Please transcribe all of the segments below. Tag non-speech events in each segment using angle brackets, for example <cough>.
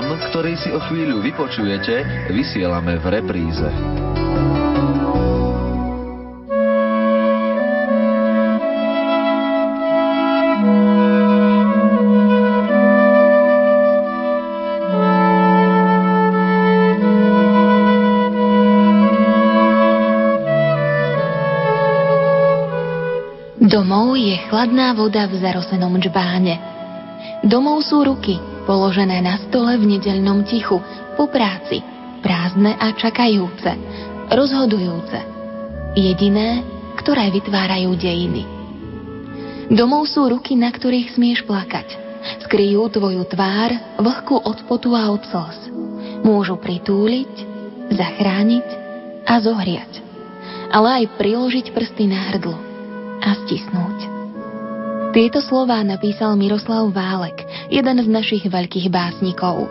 program, ktorý si o chvíľu vypočujete, vysielame v repríze. Domov je chladná voda v zarosenom džbáne. Domov sú ruky, položené na stole v nedeľnom tichu, po práci, prázdne a čakajúce, rozhodujúce. Jediné, ktoré vytvárajú dejiny. Domov sú ruky, na ktorých smieš plakať. Skryjú tvoju tvár, vlhku od potu a od slz. Môžu pritúliť, zachrániť a zohriať. Ale aj priložiť prsty na hrdlo a stisnúť. Tieto slová napísal Miroslav Válek, jeden z našich veľkých básnikov.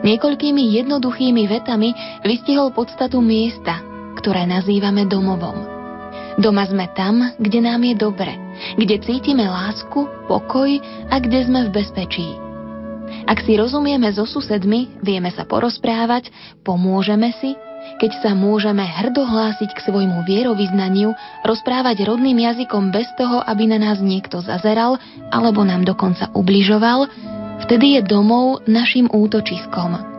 Niekoľkými jednoduchými vetami vystihol podstatu miesta, ktoré nazývame domovom. Doma sme tam, kde nám je dobre, kde cítime lásku, pokoj a kde sme v bezpečí. Ak si rozumieme so susedmi, vieme sa porozprávať, pomôžeme si keď sa môžeme hrdo hlásiť k svojmu vierovýznaniu, rozprávať rodným jazykom bez toho, aby na nás niekto zazeral alebo nám dokonca ubližoval, vtedy je domov našim útočiskom.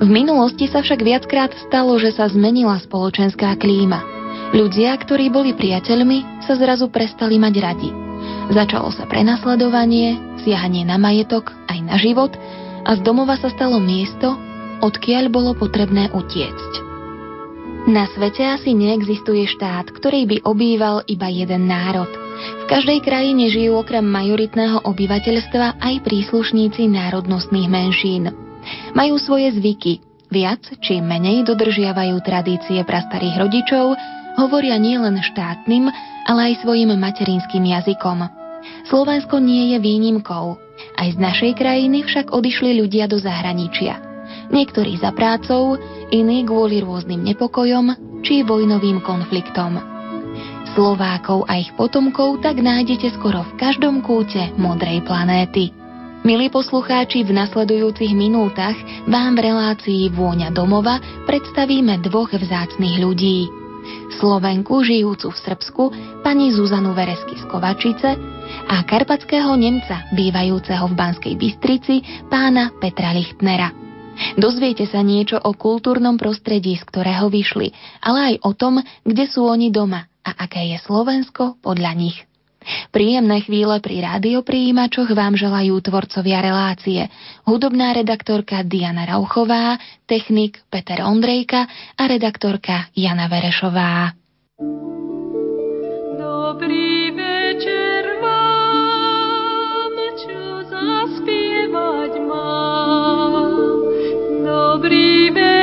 V minulosti sa však viackrát stalo, že sa zmenila spoločenská klíma. Ľudia, ktorí boli priateľmi, sa zrazu prestali mať radi. Začalo sa prenasledovanie, siahanie na majetok aj na život a z domova sa stalo miesto, odkiaľ bolo potrebné utiecť. Na svete asi neexistuje štát, ktorý by obýval iba jeden národ. V každej krajine žijú okrem majoritného obyvateľstva aj príslušníci národnostných menšín. Majú svoje zvyky, viac či menej dodržiavajú tradície prastarých rodičov, hovoria nielen štátnym, ale aj svojim materinským jazykom. Slovensko nie je výnimkou. Aj z našej krajiny však odišli ľudia do zahraničia niektorí za prácou, iní kvôli rôznym nepokojom či vojnovým konfliktom. Slovákov a ich potomkov tak nájdete skoro v každom kúte modrej planéty. Milí poslucháči, v nasledujúcich minútach vám v relácii Vôňa domova predstavíme dvoch vzácnych ľudí. Slovenku žijúcu v Srbsku, pani Zuzanu Veresky z Kovačice a karpatského Nemca, bývajúceho v Banskej Bystrici, pána Petra Lichtnera. Dozviete sa niečo o kultúrnom prostredí, z ktorého vyšli, ale aj o tom, kde sú oni doma a aké je Slovensko podľa nich. Príjemné chvíle pri rádioprijímačoch vám želajú tvorcovia relácie, hudobná redaktorka Diana Rauchová, technik Peter Ondrejka a redaktorka Jana Verešová. Dobrý večer vám, čo zaspievať mám. Dobrý večer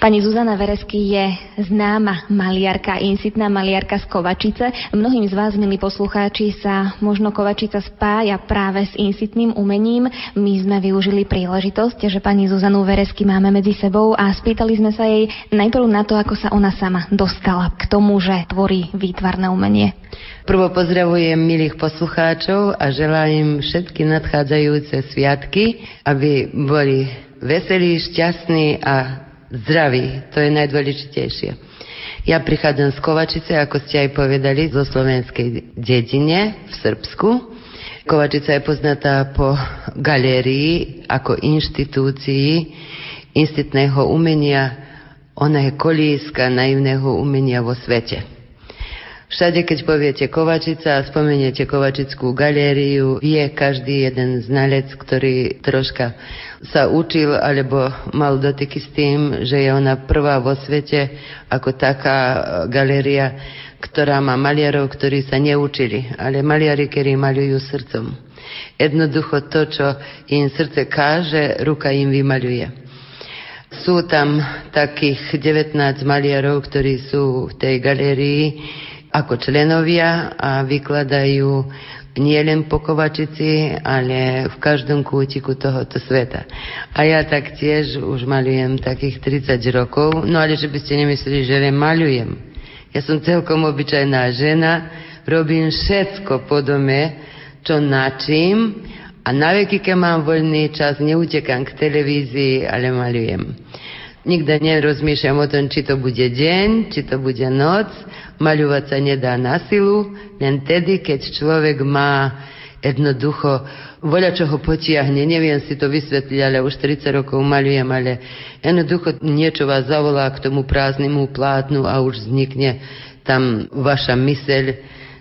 Pani Zuzana Veresky je známa maliarka, insitná maliarka z Kovačice. Mnohým z vás, milí poslucháči, sa možno Kovačica spája práve s insitným umením. My sme využili príležitosť, že pani Zuzanu Veresky máme medzi sebou a spýtali sme sa jej najprv na to, ako sa ona sama dostala k tomu, že tvorí výtvarné umenie. Prvo pozdravujem milých poslucháčov a želám všetky nadchádzajúce sviatky, aby boli veselí, šťastní a zdraví, to je najdôležitejšie. Ja prichádzam z Kovačice, ako ste aj povedali, zo slovenskej dedine v Srbsku. Kovačica je poznatá po galérii ako inštitúcii institného umenia. Ona je kolíska naivného umenia vo svete. Všade, keď poviete Kovačica a spomeniete Kovačickú galériu, vie každý jeden znalec, ktorý troška sa učil alebo mal dotyky s tým, že je ona prvá vo svete ako taká galéria, ktorá má maliarov, ktorí sa neučili, ale maliari, ktorí malujú srdcom. Jednoducho to, čo im srdce káže, ruka im vymaľuje. Sú tam takých 19 maliarov, ktorí sú v tej galérii, ako členovia a vykladajú nielen po Kovačici, ale v každom kútiku tohoto sveta. A ja tak tiež už malujem takých 30 rokov, no ale že by ste nemysleli, že len malujem. Ja som celkom obyčajná žena, robím všetko po dome, čo načím a na veky, keď mám voľný čas, neutekam k televízii, ale malujem. Nikda nerozmýšľam o tom, či to bude deň, či to bude noc. Maľovať sa nedá na silu, len tedy, keď človek má jednoducho voľa, čo ho potiahne. Neviem si to vysvetliť, ale už 30 rokov maľujem, ale jednoducho niečo vás zavolá k tomu prázdnemu plátnu a už vznikne tam vaša myseľ,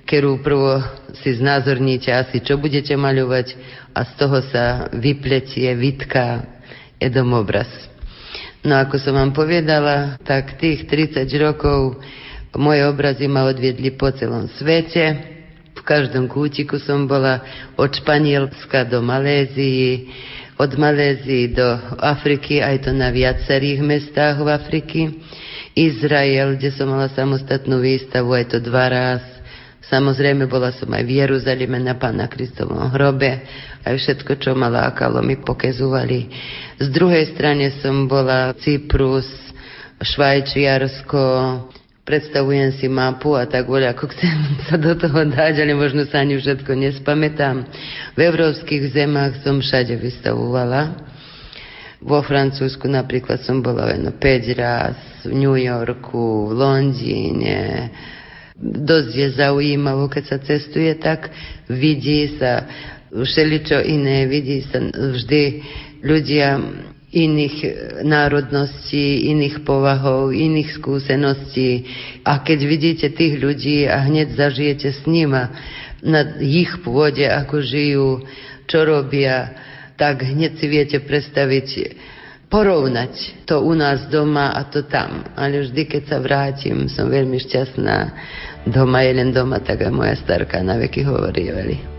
ktorú prvo si znázorníte asi, čo budete maľovať a z toho sa vypletie, vytká edomobraz. No ako som vám povedala, tak tých 30 rokov moje obrazy ma odviedli po celom svete. V každom kútiku som bola od Španielska do Malézii, od Malézii do Afriky, aj to na viacerých mestách v Afriky. Izrael, kde som mala samostatnú výstavu, aj to dva raz. Samozrejme, bola som aj v Jeruzaleme na Pána Kristovom hrobe aj všetko, čo ma lákalo, mi pokezovali. Z druhej strane som bola Cyprus, Švajčiarsko, predstavujem si mapu a tak voľa, ako chcem <laughs> sa do toho dať, ale možno sa ani všetko nespamätám. V európskych zemách som všade vystavovala. Vo Francúzsku napríklad som bola len 5 raz, v New Yorku, v Londýne. Dosť je zaujímavo, keď sa cestuje tak, vidí sa všeličo iné, vidí sa vždy ľudia iných národností, iných povahov, iných skúseností. A keď vidíte tých ľudí a hneď zažijete s nima na ich pôde, ako žijú, čo robia, tak hneď si viete predstaviť, porovnať to u nás doma a to tam. Ale vždy, keď sa vrátim, som veľmi šťastná. Doma je len doma, tak aj moja starka na veky hovorili.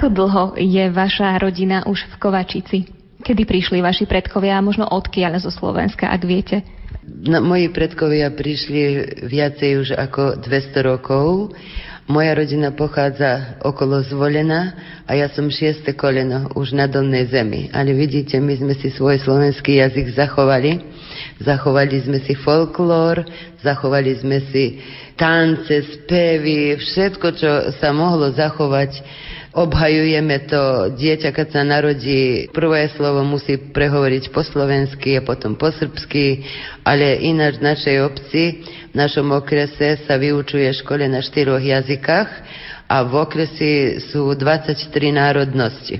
Ako dlho je vaša rodina už v Kovačici? Kedy prišli vaši predkovia a možno odkiaľ zo Slovenska, ak viete? No, moji predkovia prišli viacej už ako 200 rokov. Moja rodina pochádza okolo Zvolena a ja som šieste koleno už na dolnej zemi. Ale vidíte, my sme si svoj slovenský jazyk zachovali. Zachovali sme si folklór, zachovali sme si tance, spevy, všetko, čo sa mohlo zachovať obhajujeme to, dieťa, keď sa narodí, prvé slovo musí prehovoriť po slovensky a potom po srbsky, ale ináč v našej obci, v našom okrese sa vyučuje škole na štyroch jazykách a v okresi sú 23 národnosti.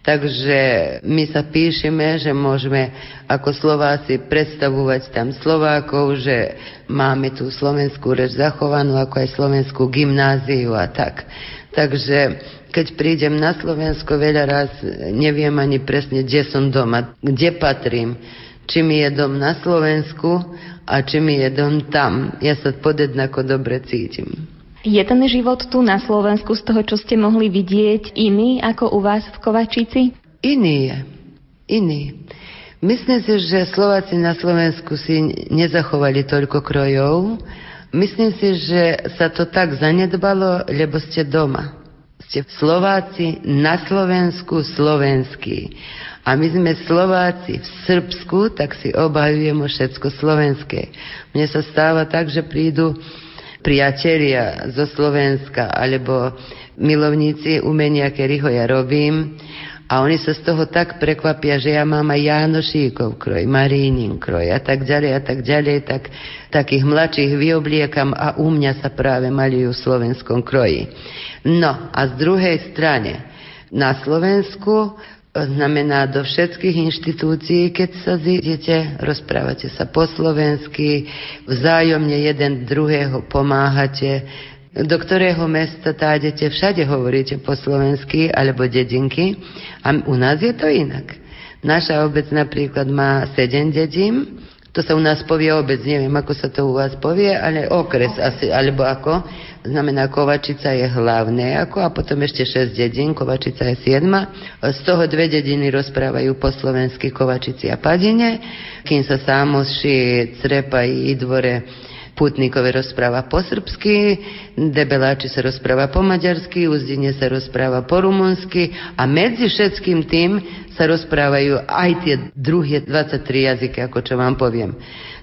Takže my sa píšeme, že môžeme ako Slováci predstavovať tam Slovákov, že máme tú slovenskú reč zachovanú, ako aj slovenskú gymnáziu a tak. Takže keď prídem na Slovensko veľa raz, neviem ani presne, kde som doma, kde patrím, či mi je dom na Slovensku a či mi je dom tam. Ja sa podednako dobre cítim. Je ten život tu na Slovensku z toho, čo ste mohli vidieť, iný ako u vás v Kovačici? Iný je. Iný. Myslím si, že Slováci na Slovensku si nezachovali toľko krojov. Myslím si, že sa to tak zanedbalo, lebo ste doma ste Slováci na Slovensku slovenskí. A my sme Slováci v Srbsku, tak si obhajujeme všetko slovenské. Mne sa stáva tak, že prídu priatelia zo Slovenska alebo milovníci umenia, ktorého ja robím a oni sa z toho tak prekvapia, že ja mám aj Jánošíkov kroj, Marínin kroj a tak ďalej a tak ďalej, tak takých mladších vyobliekam a u mňa sa práve malujú v slovenskom kroji. No a z druhej strane, na Slovensku e, znamená do všetkých inštitúcií, keď sa zídete, rozprávate sa po slovensky, vzájomne jeden druhého pomáhate, do ktorého mesta tájdete, všade hovoríte po slovensky alebo dedinky a u nás je to inak. Naša obec napríklad má 7 dedín, to sa u nás povie obec, neviem, ako sa to u vás povie, ale okres asi, alebo ako. Znamená, Kovačica je hlavné ako a potom ešte 6 dedín, Kovačica je 7. Z toho dve dediny rozprávajú po slovensky Kovačici a Padine, kým sa Sámoši, Crepa i Idvore Putníkové rozpráva po srbsky, Debeláči sa rozpráva po maďarsky, Uzdine sa rozpráva po rumunsky a medzi všetkým tým sa rozprávajú aj tie druhé 23 jazyky, ako čo vám poviem.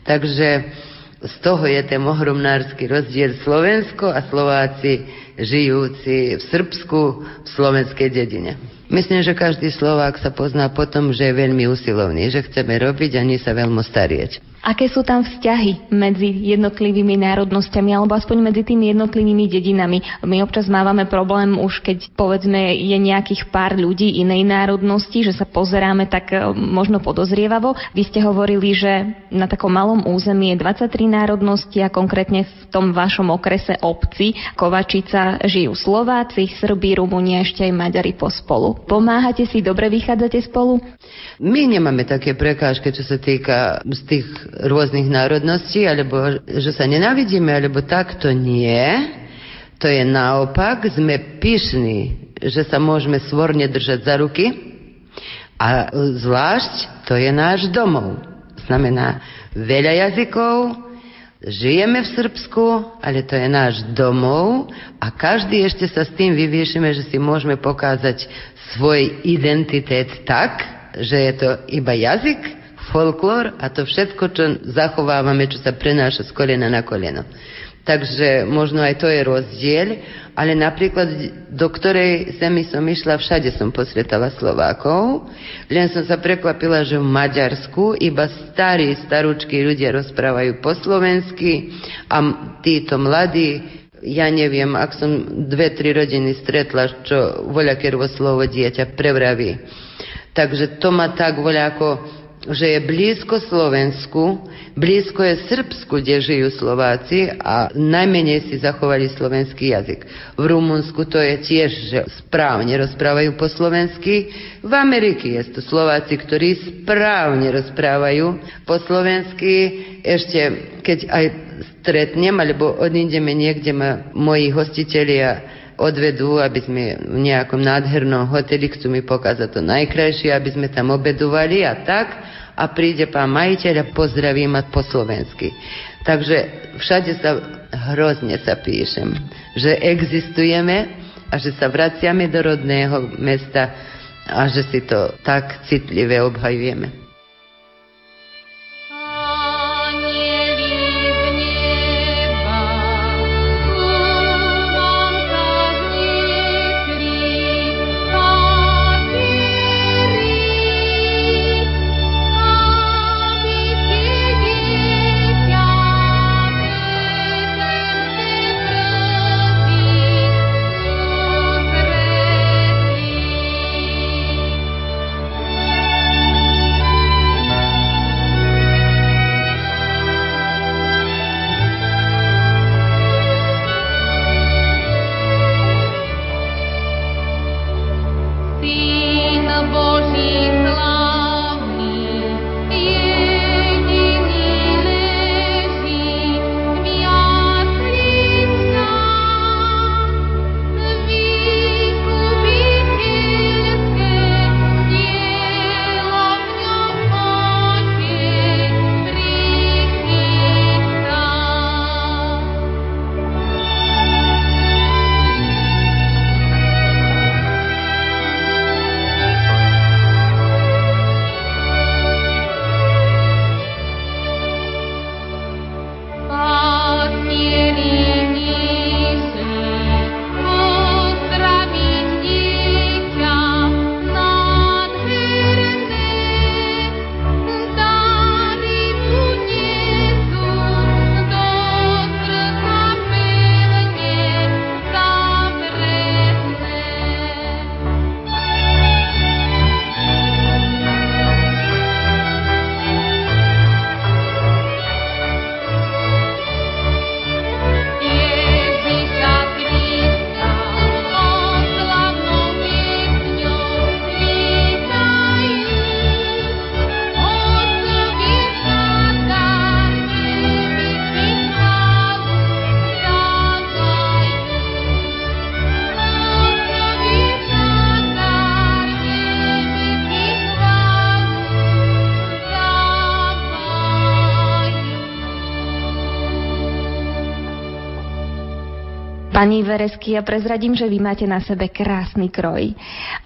Takže z toho je ten ohromnársky rozdiel Slovensko a Slováci žijúci v Srbsku v slovenskej dedine. Myslím, že každý Slovák sa pozná po tom, že je veľmi usilovný, že chceme robiť a nie sa veľmi starieť. Aké sú tam vzťahy medzi jednotlivými národnosťami alebo aspoň medzi tými jednotlivými dedinami? My občas mávame problém už keď povedzme je nejakých pár ľudí inej národnosti, že sa pozeráme tak e, možno podozrievavo. Vy ste hovorili, že na takom malom území je 23 národnosti a konkrétne v tom vašom okrese obci Kovačica žijú Slováci, Srbi, Rumúni a ešte aj Maďari pospolu. Pomáhate si, dobre vychádzate spolu? My nemáme také prekážky, čo sa týka z tých rôznych národností, alebo že sa nenávidíme, alebo tak, to nie. To je naopak, sme pyšní, že sa môžeme svorne držať za ruky a zvlášť to je náš domov. Znamená veľa jazykov, žijeme v Srbsku, ale to je náš domov a každý ešte sa s tým vyviešime, že si môžeme pokázať svoj identitet tak, že je to iba jazyk, folklór a to všetko, čo zachovávame, čo sa prenáša z kolena na koleno. Takže možno aj to je rozdiel, ale napríklad do ktorej zemi som išla, všade som posretala Slovákov, len som sa prekvapila, že v Maďarsku iba starí, starúčky ľudia rozprávajú po slovensky a títo mladí, ja neviem, ak som dve, tri rodiny stretla, čo voľaké slovo dieťa prevraví. Takže to ma tak voľako že je blízko Slovensku, blízko je Srbsku, kde žijú Slováci a najmenej si zachovali slovenský jazyk. V Rumunsku to je tiež, že správne rozprávajú po slovensky. V Amerike je to Slováci, ktorí správne rozprávajú po slovensky. Ešte keď aj stretnem, alebo odídeme niekde, ma moji hostitelia odvedú, aby sme v nejakom nádhernom hoteli, chcú mi pokazať to najkrajšie, aby sme tam obedovali a tak. A príde pán majiteľ a pozdraví ma po slovensky. Takže všade sa hrozne sa píšem, že existujeme a že sa vraciame do rodného mesta a že si to tak citlivé obhajujeme. Veresky, ja prezradím, že vy máte na sebe krásny kroj.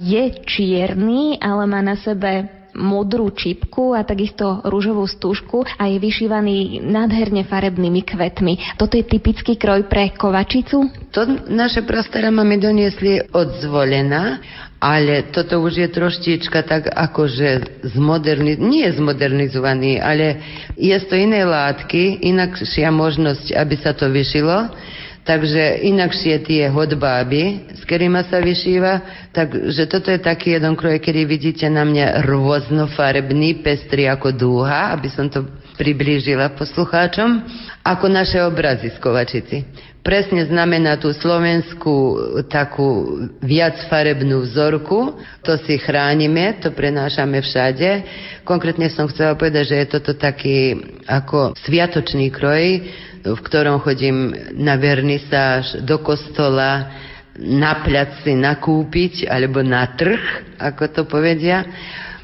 Je čierny, ale má na sebe modrú čipku a takisto rúžovú stúžku a je vyšívaný nádherne farebnými kvetmi. Toto je typický kroj pre kovačicu? To naše prastara máme doniesli od zvolená, ale toto už je troštička tak akože zmoderni- nie zmodernizovaný, ale je to iné látky, inakšia možnosť, aby sa to vyšilo. Takže inakšie tie hodbáby, s ktorými sa vyšíva. Takže toto je taký jeden kroj, kedy vidíte na mňa rôznofarebný, pestrý ako dúha, aby som to priblížila poslucháčom, ako naše obrazy z Kovačici. Presne znamená tú slovenskú takú viac farebnú vzorku, to si chránime, to prenášame všade. Konkrétne som chcela povedať, že je toto taký ako sviatočný kroj, v ktorom chodím na vernisáž, do kostola, na plac si nakúpiť, alebo na trh, ako to povedia.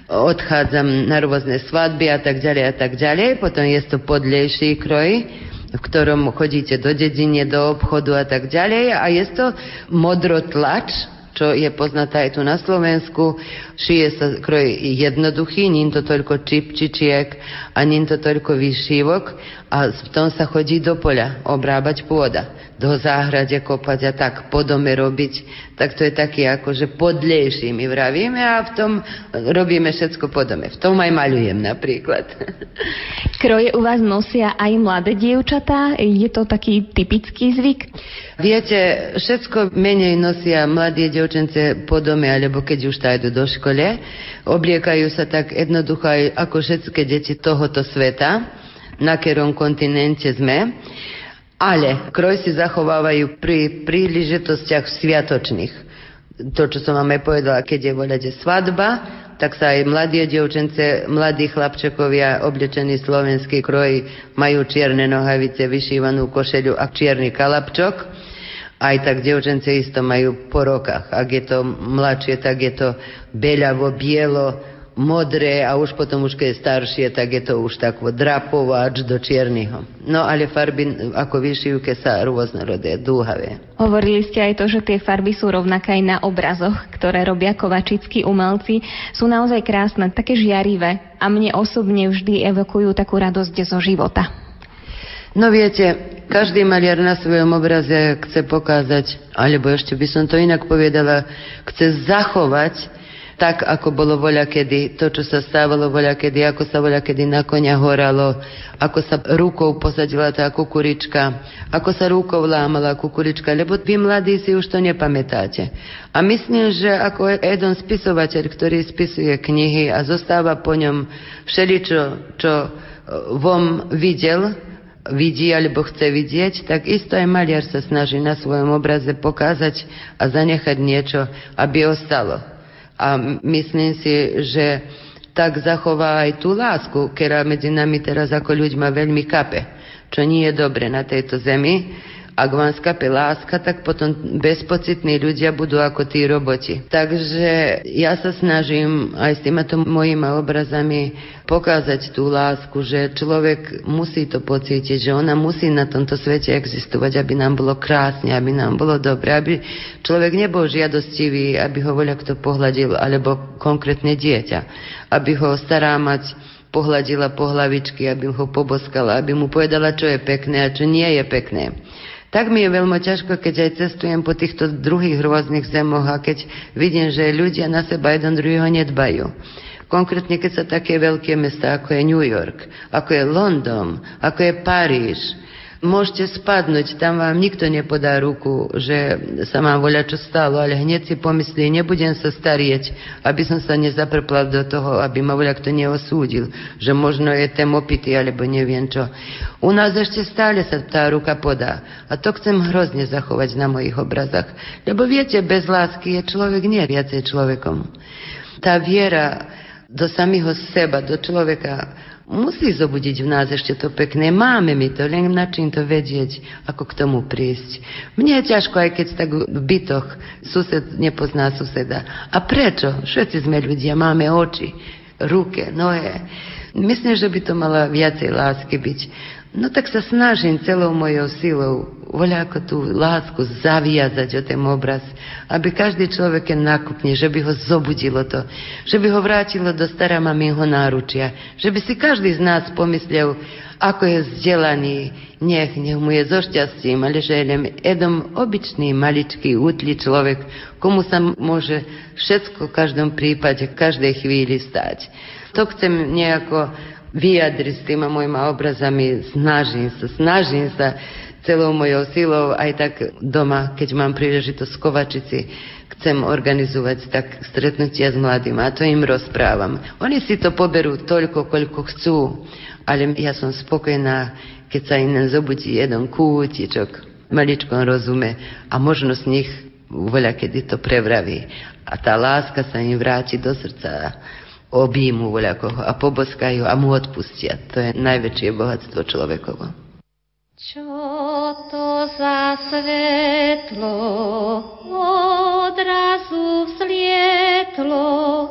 Odchádzam na rôzne svadby a tak ďalej a tak ďalej. Potom je to podlejší kroj, v ktorom chodíte do dedine, do obchodu a tak ďalej. A je to modrotlač, čo je poznatá aj tu na Slovensku. Šije sa kroj jednoduchý, nie to toľko čipčičiek a nie to toľko vyšívok a v tom sa chodí do poľa, obrábať pôda do záhrade kopať a tak po dome robiť, tak to je taký akože podlejší, my vravíme a v tom robíme všetko po dome. V tom aj maľujem napríklad. <laughs> Kroje u vás nosia aj mladé dievčatá? Je to taký typický zvyk? Viete, všetko menej nosia mladé dievčence po dome, alebo keď už tajdu do škole. Obliekajú sa tak jednoducho aj ako všetky deti tohoto sveta, na ktorom kontinente sme. Ale kroj si zachovávajú pri príležitostiach sviatočných. To, čo som vám aj povedala, keď je voľade svadba, tak sa aj mladé dievčence, mladí chlapčekovia oblečení slovenský kroj majú čierne nohavice, vyšívanú košeľu a čierny kalapčok. Aj tak devčence isto majú po rokách. Ak je to mladšie, tak je to beľavo, bielo, modré a už potom, už keď je staršie, tak je to už tako drapovo až do čierneho. No ale farby ako vyšivke sa rôznorodé, dúhavé. Hovorili ste aj to, že tie farby sú rovnaké aj na obrazoch, ktoré robia kovačickí umelci. Sú naozaj krásne, také žiarivé a mne osobne vždy evokujú takú radosť zo života. No viete, každý maliar na svojom obraze chce pokázať, alebo ešte by som to inak povedala, chce zachovať tak, ako bolo voľa kedy, to, čo sa stávalo voľa kedy, ako sa voľa kedy na konia horalo, ako sa rukou posadila tá kukurička, ako sa rukou lámala kukurička, lebo vy mladí si už to nepamätáte. A myslím, že ako jeden spisovateľ, ktorý spisuje knihy a zostáva po ňom všeličo, čo e, vom videl, vidí alebo chce vidieť, tak isto aj maliar sa snaží na svojom obraze pokázať a zanechať niečo, aby ostalo. A myslím si, že tak zachová aj tú lásku, ktorá medzi nami teraz ako ľuďma veľmi kape, čo nie je dobre na tejto zemi ak vám skape láska, tak potom bezpocitní ľudia budú ako tí roboti. Takže ja sa snažím aj s týmito mojimi obrazami pokázať tú lásku, že človek musí to pocítiť, že ona musí na tomto svete existovať, aby nám bolo krásne, aby nám bolo dobre, aby človek nebol žiadostivý, aby ho voľa kto pohľadil, alebo konkrétne dieťa, aby ho stará mať pohľadila po hlavičky, aby ho poboskala, aby mu povedala, čo je pekné a čo nie je pekné. Tak mi je veľmi ťažko, keď aj cestujem po týchto druhých rôznych zemoch a keď vidím, že ľudia na seba jeden druhého nedbajú. Konkrétne, keď sa také veľké mesta, ako je New York, ako je London, ako je Paríž, Môžete spadnúť, tam vám nikto nepodá ruku, že sa mám voľa čo stalo, ale hneď si pomyslí, nebudem sa starieť, aby som sa nezaprpla do toho, aby ma voľa kto neosúdil, že možno je ten opitý, alebo neviem čo. U nás ešte stále sa tá ruka podá. A to chcem hrozne zachovať na mojich obrazach. Lebo viete, bez lásky je človek nie viacej človekom. Tá viera do samého seba, do človeka, musí zobudiť v nás ešte to pekné. Máme mi to, len na čím to vedieť, ako k tomu prísť. Mne je ťažko, aj keď tak v bytoch sused nepozná suseda. A prečo? Všetci sme ľudia, máme oči, ruke, nohe. Myslím, že by to mala viacej lásky byť. No tak sa snažím celou mojou silou voľa ako tú lásku zaviazať o ten obraz, aby každý človek, keď nakupne, že by ho zobudilo to, že by ho vrátilo do stará maminho náručia, že by si každý z nás pomyslel, ako je vzdelaný, nech, nech mu je so šťastím, ale že je len jedom obyčný, maličký, útly človek, komu sa môže všetko v každom prípade, v každej chvíli stať. To chcem nejako vyjadriť s týma mojimi obrazami, snažím sa, snažím sa celou mojou silou, aj tak doma, keď mám príležitosť v Kovačici, chcem organizovať tak stretnutia s mladými a to im rozprávam. Oni si to poberú toľko, koľko chcú, ale ja som spokojná, keď sa im zobudí jeden kútičok, maličkom rozume a možno z nich voľa kedy to prevraví. A tá láska sa im vráti do srdca objímu voľakoho a poboskajú a mu odpustia. To je najväčšie bohatstvo človekovo. Za svetlo odrazu vzlietlo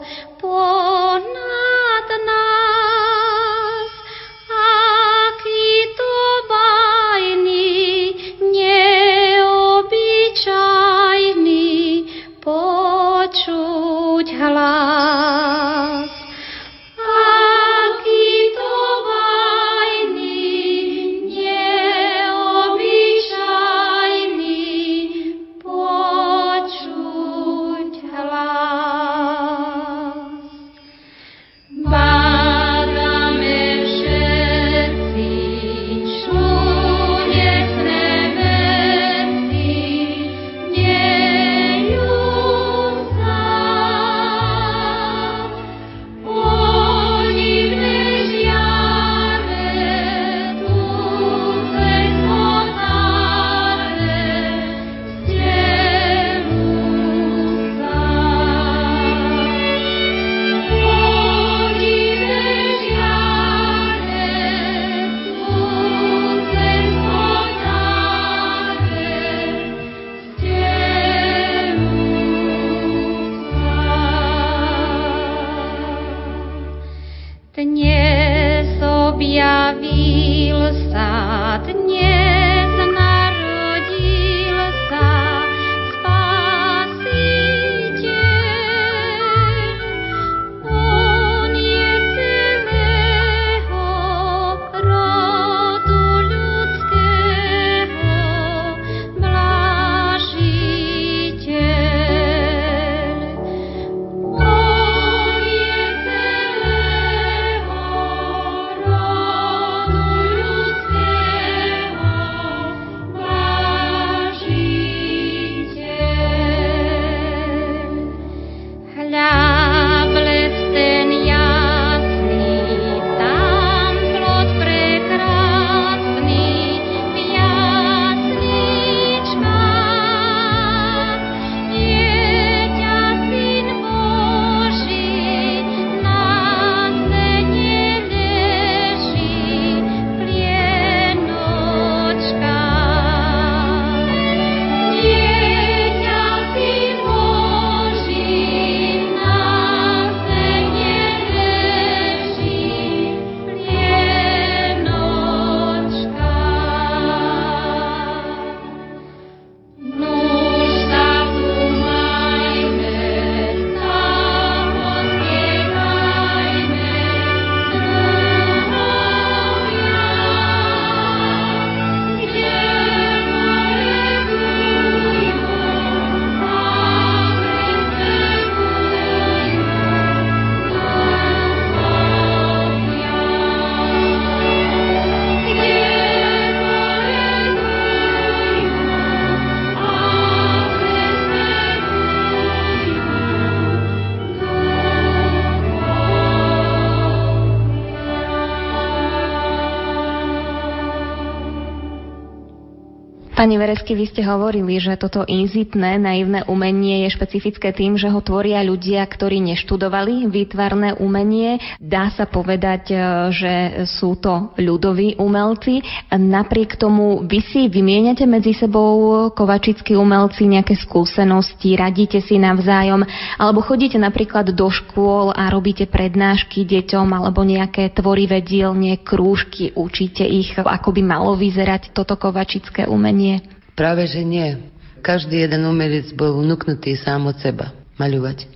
Pani Veresky, vy ste hovorili, že toto inzitné, naivné umenie je špecifické tým, že ho tvoria ľudia, ktorí neštudovali výtvarné umenie. Dá sa povedať, e, že sú to ľudoví umelci. Napriek tomu vy si vymieňate medzi sebou kovačickí umelci nejaké skúsenosti, radíte si navzájom, alebo chodíte napríklad do škôl a robíte prednášky deťom alebo nejaké tvorivé dielne, krúžky, učíte ich, ako by malo vyzerať toto kovačické umenie. Práve že nie. Každý jeden umelec bol vnúknutý sám od seba maľovať.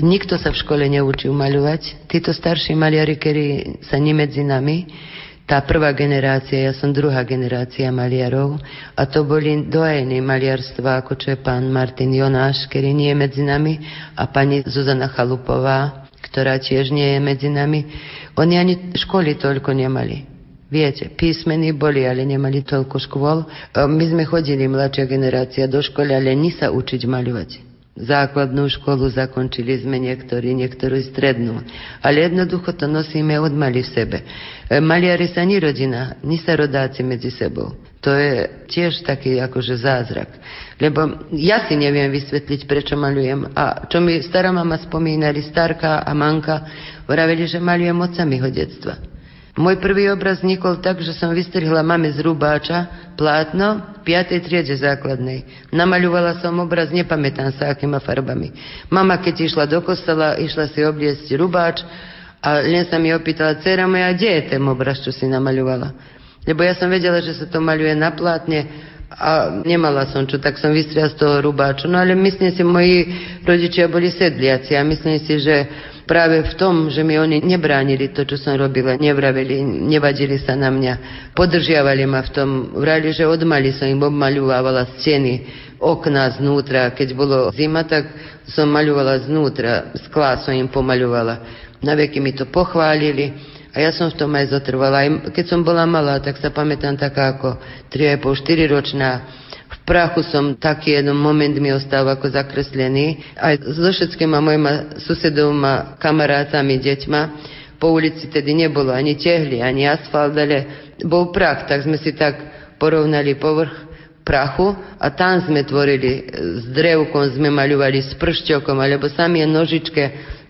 Nikto sa v škole neučil maľovať. Títo starší maliari, ktorí sa nie nami, tá prvá generácia, ja som druhá generácia maliarov a to boli dojení maliarstva, ako čo je pán Martin Jonáš, ktorý nie je medzi nami a pani Zuzana Chalupová, ktorá tiež nie je medzi nami. Oni ani školy toľko nemali. Viete, písmení boli, ale nemali toľko škôl. E, My sme chodili, mladšia generácia, do školy, ale ni sa učiť maľovať. Základnú školu zakončili sme niektorí, niektorú strednú. Ale jednoducho to nosíme od mali v sebe. E, Maliari sa ni rodina, ni sa rodáci medzi sebou. To je tiež taký akože zázrak. Lebo ja si neviem vysvetliť, prečo malujem. A čo mi stará mama spomínali, starka a manka, vraveli, že malujem od samého detstva. Môj prvý obraz vznikol tak, že som vystrihla mame z rubáča plátno v 5. triede základnej. Namaľovala som obraz, nepamätám sa, akýma farbami. Mama, keď išla do kostola, išla si obliecť rubáč a len sa mi opýtala, dcera moja, kde je ten obraz, čo si namaľovala? Lebo ja som vedela, že sa to maľuje na plátne a nemala som čo, tak som vystrihla z toho rubáču. No ale myslím si, moji rodičia boli sedliaci a myslím si, že práve v tom, že mi oni nebránili to, čo som robila, nevravili, nevadili sa na mňa, podržiavali ma v tom, vrali, že od mali som im obmaľovávala steny, okná znútra, keď bolo zima, tak som maľovala znútra, skla som im pomaľovala. Na veky mi to pochválili a ja som v tom aj zotrvala. Keď som bola malá, tak sa pamätám taká ako 3,5-4 ročná, v prachu som taký jeden moment mi ostal ako zakreslený. Aj so všetkými mojimi susedovými kamarátami, deťma, po ulici tedy nebolo ani tehly, ani asfalt, ale bol prach, tak sme si tak porovnali povrch prachu a tam sme tvorili, s drevkom sme maľovali, s pršťokom, alebo sami nožičke,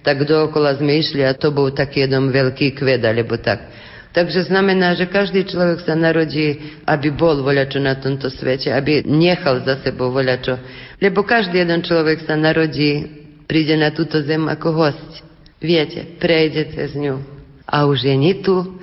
tak dookola sme išli a to bol taký jeden veľký kved, alebo tak. Takže znamená, že každý človek sa narodí, aby bol voľačo na tomto svete, aby nechal za sebou voľačo. Lebo každý jeden človek sa narodí, príde na túto zem ako host. Viete, prejde cez ňu. a už je ni tu,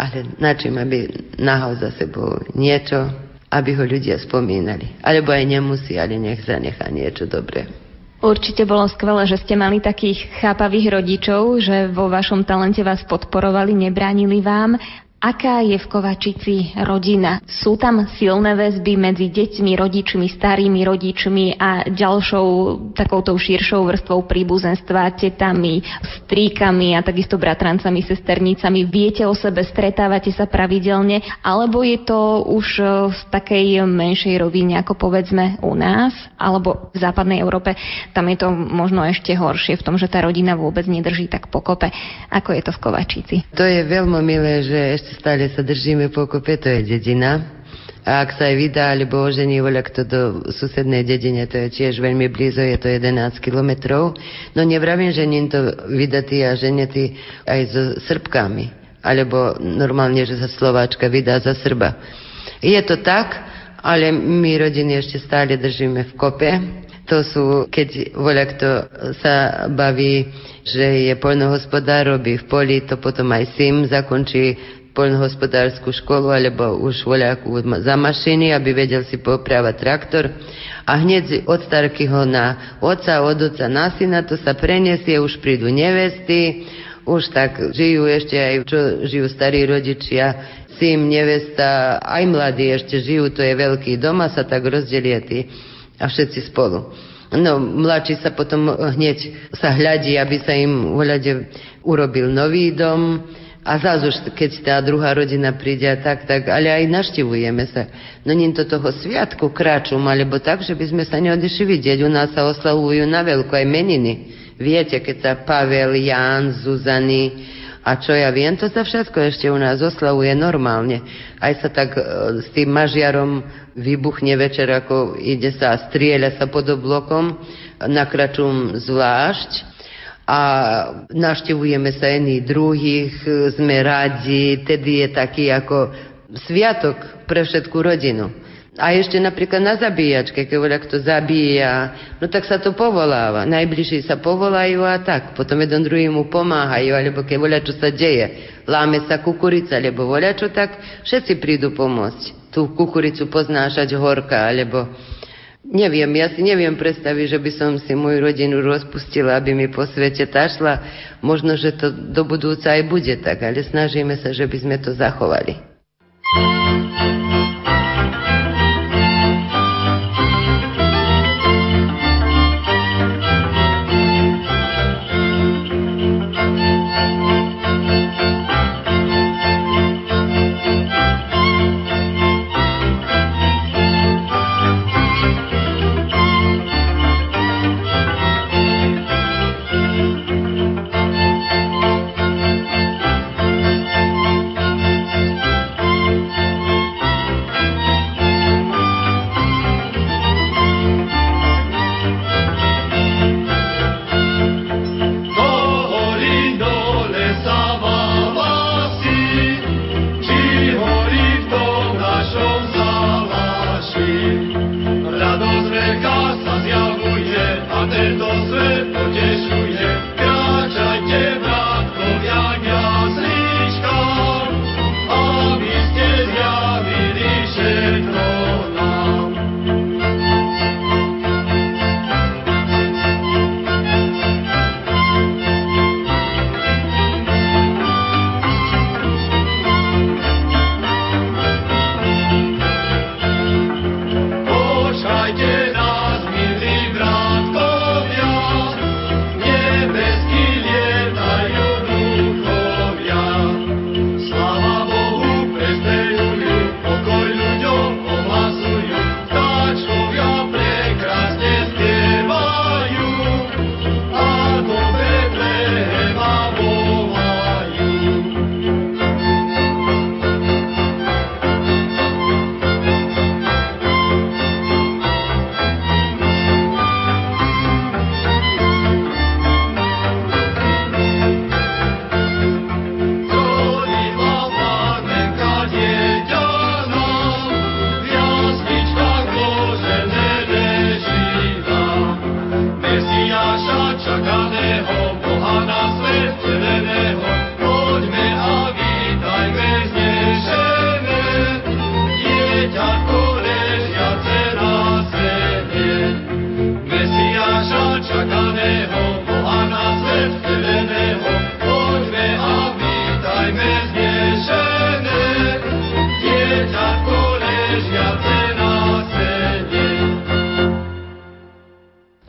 ale na čím, aby nahal za sebou niečo, aby ho ľudia spomínali. Alebo aj nemusí, ale nech zanechá niečo dobré. Určite bolo skvelé, že ste mali takých chápavých rodičov, že vo vašom talente vás podporovali, nebránili vám. Aká je v Kovačici rodina? Sú tam silné väzby medzi deťmi, rodičmi, starými rodičmi a ďalšou takouto širšou vrstvou príbuzenstva, tetami, stríkami a takisto bratrancami, sesternicami. Viete o sebe, stretávate sa pravidelne, alebo je to už e, v takej menšej rovine, ako povedzme u nás, alebo v západnej Európe. Tam je to možno ešte horšie v tom, že tá rodina vôbec nedrží tak pokope. Ako je to v Kovačici? To je veľmi milé, že sa držíme pokope, to je dedina. A ak sa aj vydá alebo ožení voľa kto do susednej dedine, to je tiež veľmi blízo, je to 11 kilometrov. No nevravím, že nie to vydatí a ženetí aj so Srbkami. Alebo normálne, že sa Slováčka vydá za Srba. Je to tak, ale my rodiny ešte stále držíme v kope. To sú, keď voľa kto sa baví, že je poľnohospodár, robí v poli, to potom aj sim zakončí poľnohospodárskú školu alebo už voľakú za mašiny, aby vedel si popravať traktor. A hneď od starkyho na oca, od oca na syna, to sa preniesie, už prídu nevesty, už tak žijú ešte aj, čo žijú starí rodičia, syn, nevesta, aj mladí ešte žijú, to je veľký dom a sa tak rozdelia tí a všetci spolu. No, mladší sa potom hneď sa hľadí, aby sa im voľade urobil nový dom, a zás už, keď tá druhá rodina príde a tak, tak, ale aj naštevujeme sa. No nie to toho sviatku kráčum, alebo tak, že by sme sa neodišli vidieť. U nás sa oslavujú na veľko aj meniny. Viete, keď sa Pavel, Jan, Zuzany a čo ja viem, to sa všetko ešte u nás oslavuje normálne. Aj sa tak e, s tým mažiarom vybuchne večer, ako ide sa strieľa sa pod oblokom, na kračum zvlášť a naštevujeme sa jedných druhých, sme radi, tedy je taký ako sviatok pre všetkú rodinu. A ešte napríklad na zabíjačke, keď voľa kto zabíja, no tak sa to povoláva. Najbližší sa povolajú a tak. Potom jeden druhý mu pomáhajú, alebo keď voľa čo sa deje. Láme sa kukurica, alebo voľa čo tak, všetci prídu pomôcť. Tú kukuricu poznášať horka, alebo Neviem, ja si neviem predstaviť, že by som si moju rodinu rozpustila, aby mi po svete tašla. Možno, že to do budúca aj bude tak, ale snažíme sa, že by sme to zachovali.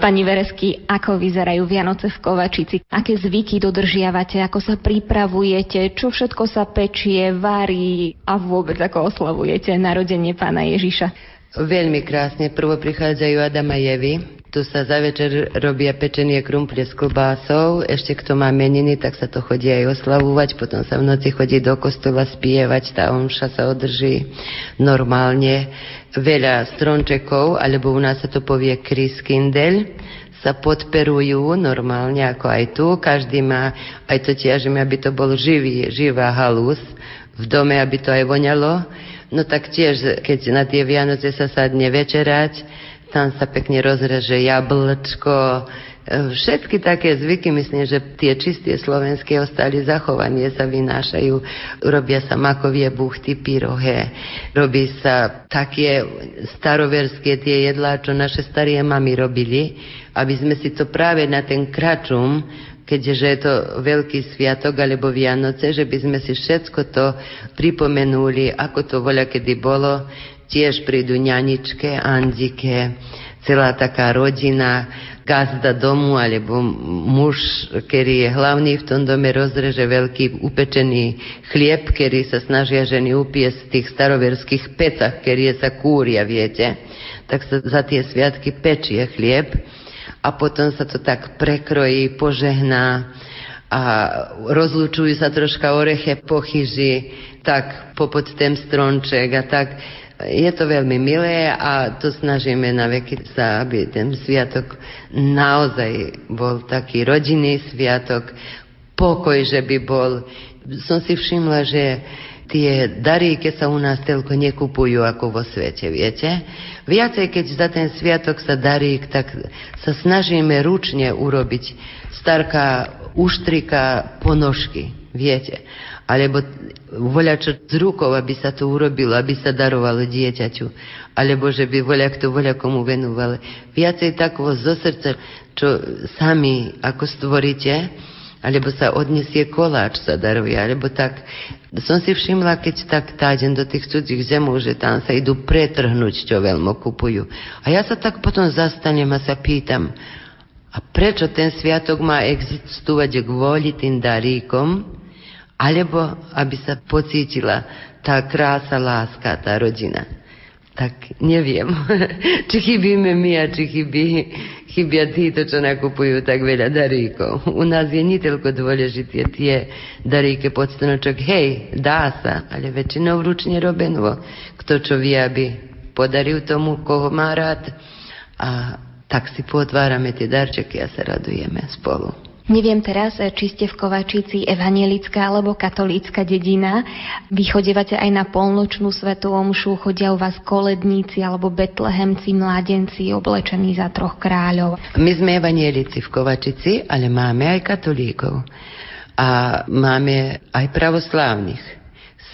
Pani Veresky, ako vyzerajú Vianoce v Kovačici? Aké zvyky dodržiavate? Ako sa pripravujete? Čo všetko sa pečie, varí a vôbec ako oslavujete narodenie pána Ježiša? Veľmi krásne. Prvo prichádzajú Adam a Jevi. Tu sa za večer robia pečenie krumple s klobásou. Ešte kto má meniny, tak sa to chodí aj oslavovať. Potom sa v noci chodí do kostola spievať. Tá omša sa održí normálne. Veľa strončekov, alebo u nás sa to povie kriskindel sa podperujú normálne ako aj tu. Každý má, aj to ťažíme, aby to bol živý, živá halus v dome, aby to aj voňalo. No tak tiež, keď na tie Vianoce sa sadne večerať, tam sa pekne rozreže jablčko, všetky také zvyky, myslím, že tie čisté slovenské ostali zachovanie sa vynášajú. Robia sa makovie buchty, pyrohe, robí sa také staroverské tie jedlá, čo naše starie mami robili, aby sme si to práve na ten kračum keďže je to veľký sviatok alebo Vianoce, že by sme si všetko to pripomenuli, ako to voľa kedy bolo, tiež prídu ňaničke, Andike, celá taká rodina, gazda domu alebo muž, ktorý je hlavný v tom dome, rozreže veľký upečený chlieb, ktorý sa snažia ženy upiesť v tých staroverských pecach, ktoré sa kúria, viete. Tak sa za tie sviatky pečie chlieb a potom sa to tak prekrojí, požehná a rozlučujú sa troška oreche po chyži, tak popod ten stronček a tak je to veľmi milé a to snažíme na veky sa, aby ten sviatok naozaj bol taký rodinný sviatok, pokoj, že by bol. Som si všimla, že tie daríky sa u nás telko nekupujú ako vo svete, viete? Viacej, keď za ten sviatok sa darík, tak sa snažíme ručne urobiť starká uštrika ponožky, viete? alebo voľačo z rukou, aby sa to urobilo, aby sa darovalo dieťaťu, alebo že by voľa kto voľa komu venoval. Viacej takvo zo srdca, čo sami ako stvoríte, alebo sa odnesie koláč sa daruje, alebo tak. Som si všimla, keď tak táďem do tých cudzích zemov, že tam sa idú pretrhnúť, čo veľmi kupujú. A ja sa tak potom zastanem a sa pýtam, a prečo ten sviatok má existovať kvôli tým daríkom, alebo aby sa pocítila tá krása, láska, tá rodina. Tak neviem, <laughs> či chybíme my a či chybí, chybia títo, čo nakupujú tak veľa daríkov. U nás je nie toľko dôležité tie daríky pod stanočok. Hej, dá sa, ale väčšinou ručne robeno. Kto čo vie, aby podaril tomu, koho má rád. A tak si potvárame tie darčeky a sa radujeme spolu. Neviem teraz, či ste v Kovačici evanielická alebo katolícka dedina. Vy chodevate aj na polnočnú svetú omšu, chodia u vás koledníci alebo betlehemci, mládenci oblečení za troch kráľov. My sme evanielici v Kovačici, ale máme aj katolíkov. A máme aj pravoslávnych.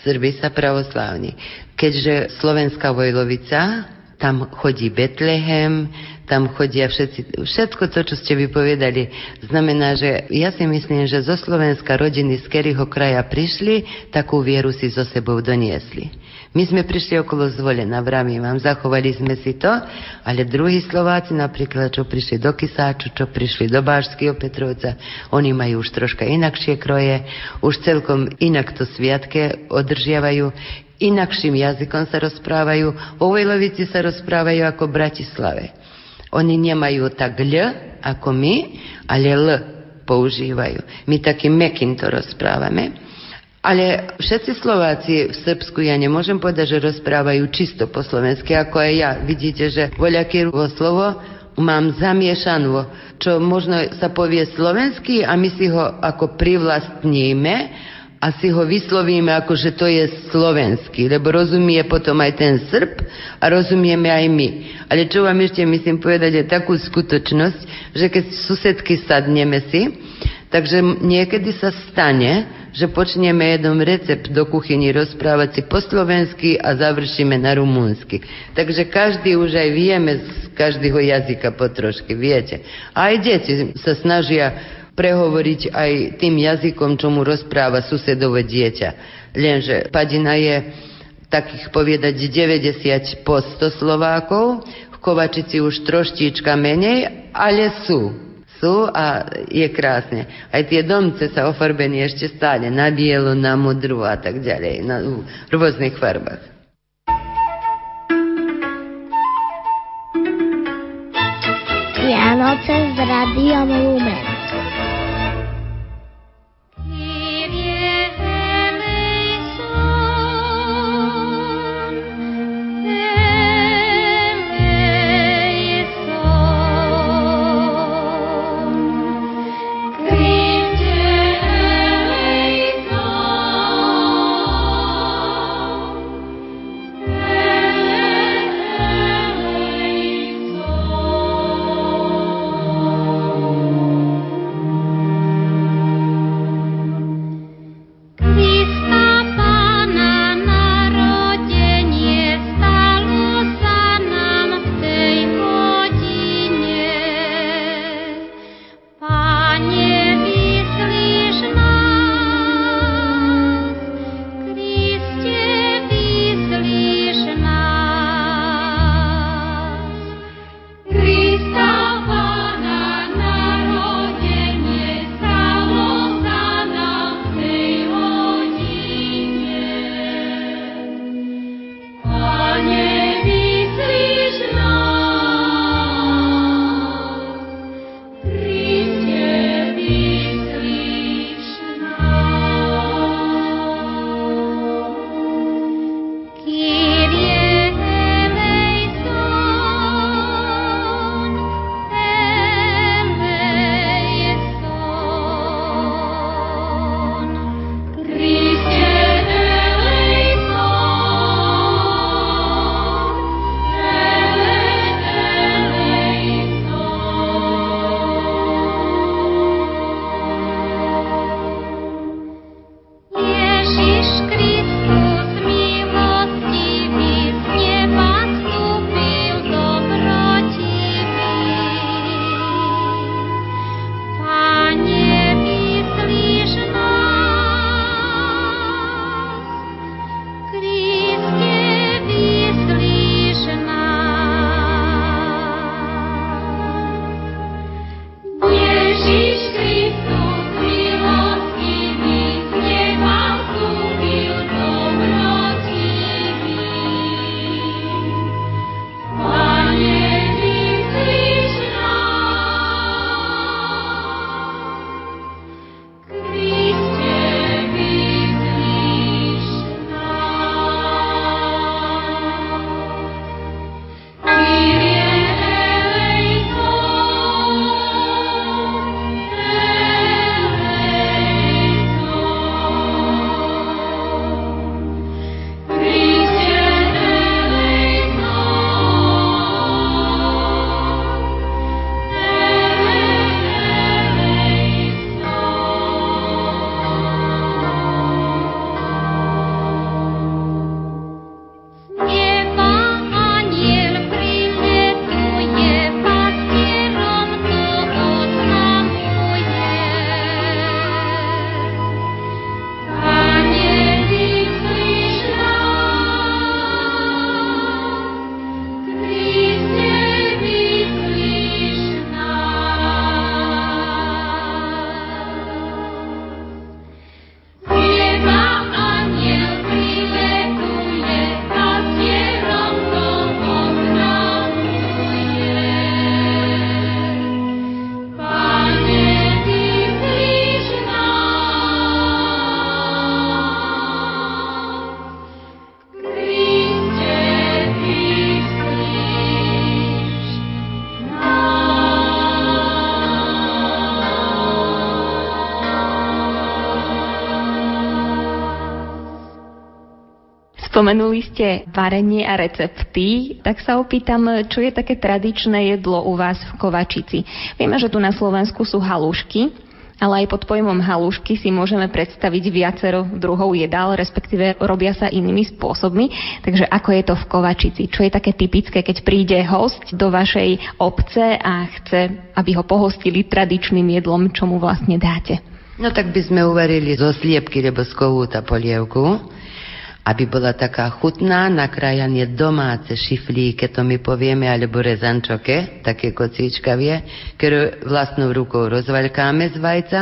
Srbi sa pravoslávni. Keďže Slovenská Vojlovica, tam chodí Betlehem, tam chodia všetci, všetko to, čo ste vypovedali, znamená, že ja si myslím, že zo Slovenska rodiny z ktorého kraja prišli, takú vieru si so sebou doniesli. My sme prišli okolo zvolena, vravím vám, zachovali sme si to, ale druhí Slováci, napríklad, čo prišli do Kysáču, čo prišli do Bážského Petrovca, oni majú už troška inakšie kroje, už celkom inak to sviatke održiavajú, inakším jazykom sa rozprávajú, o Vojlovici sa rozprávajú ako v Bratislave. Oni nemajú tak L ako my, ale L používajú. My takým mekým to rozprávame. Ale všetci Slováci v Srbsku, ja nemôžem povedať, že rozprávajú čisto po slovensky, ako aj ja. Vidíte, že voľaké slovo mám zamiešanú, čo možno sa povie slovensky a my si ho ako privlastníme a si ho vyslovíme ako, že to je slovenský, lebo rozumie potom aj ten Srb a rozumieme aj my. Ale čo vám ešte myslím povedať je takú skutočnosť, že keď susedky sadneme si, takže niekedy sa stane, že počneme jednom recept do kuchyni rozprávať si po slovensky a završíme na rumúnsky. Takže každý už aj vieme z každého jazyka po trošky, viete. A aj deti sa snažia prehovoriť aj tým jazykom, čo mu rozpráva susedové dieťa. Lenže Padina je takých povedať 90 po 100 Slovákov, v Kovačici už troštička menej, ale sú. Sú a je krásne. Aj tie domce sa ofarbení ešte stále na bielu, na modru a tak ďalej, na v rôznych farbách. Vianoce s Radiom Lumen. Spomenuli ste varenie a recepty, tak sa opýtam, čo je také tradičné jedlo u vás v Kovačici. Vieme, že tu na Slovensku sú halušky, ale aj pod pojmom halušky si môžeme predstaviť viacero druhov jedál, respektíve robia sa inými spôsobmi. Takže ako je to v Kovačici? Čo je také typické, keď príde host do vašej obce a chce, aby ho pohostili tradičným jedlom, čo mu vlastne dáte? No tak by sme uvarili zo sliepky, lebo z kohúta polievku. Aby bola taká chutná, nakrájanie domáce šiflíke, to my povieme, alebo rezančoke, také kocíčkavie, ktoré vlastnou rukou rozvaľkáme z vajca.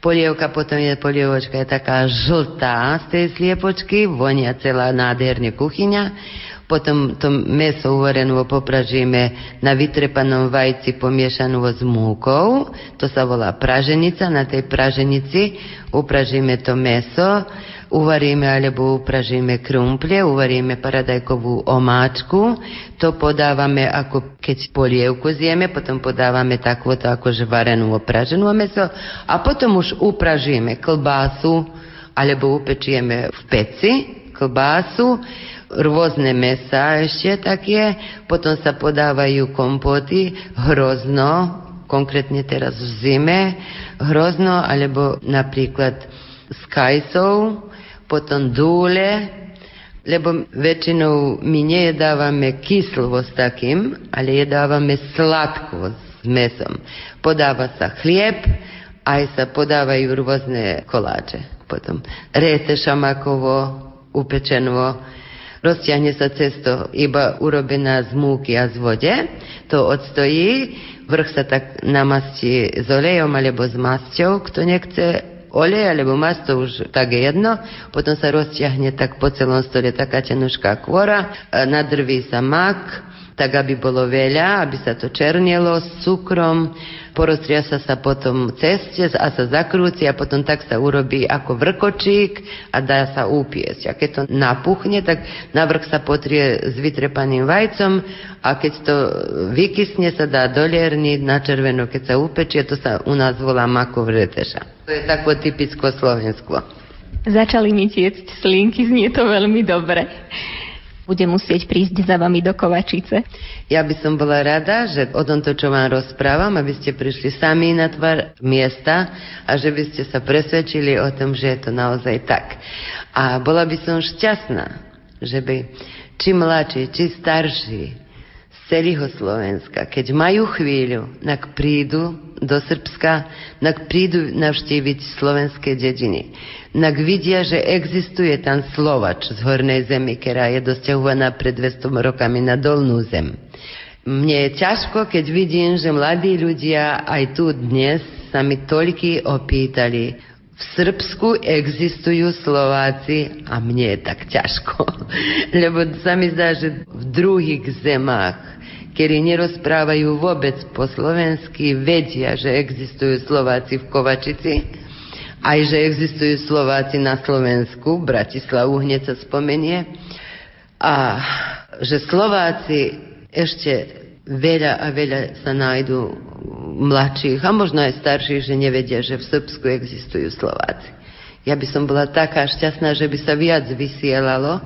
Polievka potom je, polievočka je taká žltá z tej sliepočky, vonia celá nádherne kuchyňa. Potom to meso uvarené popražíme na vytrepanom vajci pomiešanú s múkou. To sa volá praženica. Na tej praženici upražíme to meso uvaríme alebo upražíme krumple, uvaríme paradajkovú omáčku, to podávame ako keď polievku zjeme, potom podávame takúto akože varenú opraženú meso a potom už upražíme klbásu alebo upečieme v peci klbásu, rôzne mesa ešte také, potom sa podávajú kompoty, hrozno, konkrétne teraz v zime, hrozno, alebo napríklad s kajsou, potom dúle, lebo väčšinou my nejedávame kyslovo s takým, ale jedávame sladko s mesom. Podáva sa chlieb, aj sa podávajú rôzne koláče. Potom réte šamakovo, upečeno, rozťahne sa cesto iba urobená z múky a z vode, to odstojí, vrch sa tak namastí s olejom alebo s masťou, kto nechce olej alebo masť, to už tak je jedno. Potom sa rozťahne tak po celom stole taká tenušká kôra, nadrví sa mak, tak aby bolo veľa, aby sa to černilo s cukrom, poroztria sa potom ceste a sa zakrúci a potom tak sa urobí ako vrkočík a dá sa upiesť. A keď to napuchne, tak navrch sa potrie s vytrepaným vajcom a keď to vykysne, sa dá do lierny na červeno, keď sa upečie, to sa u nás volá makov reteša. To je tako typicko Slovensko. Začali mi tiecť slinky, znie to veľmi dobre bude musieť prísť za vami do Kovačice. Ja by som bola rada, že o tomto, čo vám rozprávam, aby ste prišli sami na tvar miesta a že by ste sa presvedčili o tom, že je to naozaj tak. A bola by som šťastná, že by či mladší, či starší celého Slovenska, keď majú chvíľu, nak prídu do Srbska, nak prídu navštíviť slovenské dediny nak vidia, že existuje tam Slovač z Hornej zemi, ktorá je dosťahovaná pred 200 rokami na dolnú zem. Mne je ťažko, keď vidím, že mladí ľudia aj tu dnes sa mi toľky opýtali, v Srbsku existujú Slováci a mne je tak ťažko. <laughs> Lebo sa mi zdá, že v druhých zemách, ktorí nerozprávajú vôbec po slovensky, vedia, že existujú Slováci v Kovačici aj že existujú Slováci na Slovensku, Bratislavu hneď sa spomenie, a že Slováci ešte veľa a veľa sa nájdú mladších a možno aj starších, že nevedia, že v Srbsku existujú Slováci. Ja by som bola taká šťastná, že by sa viac vysielalo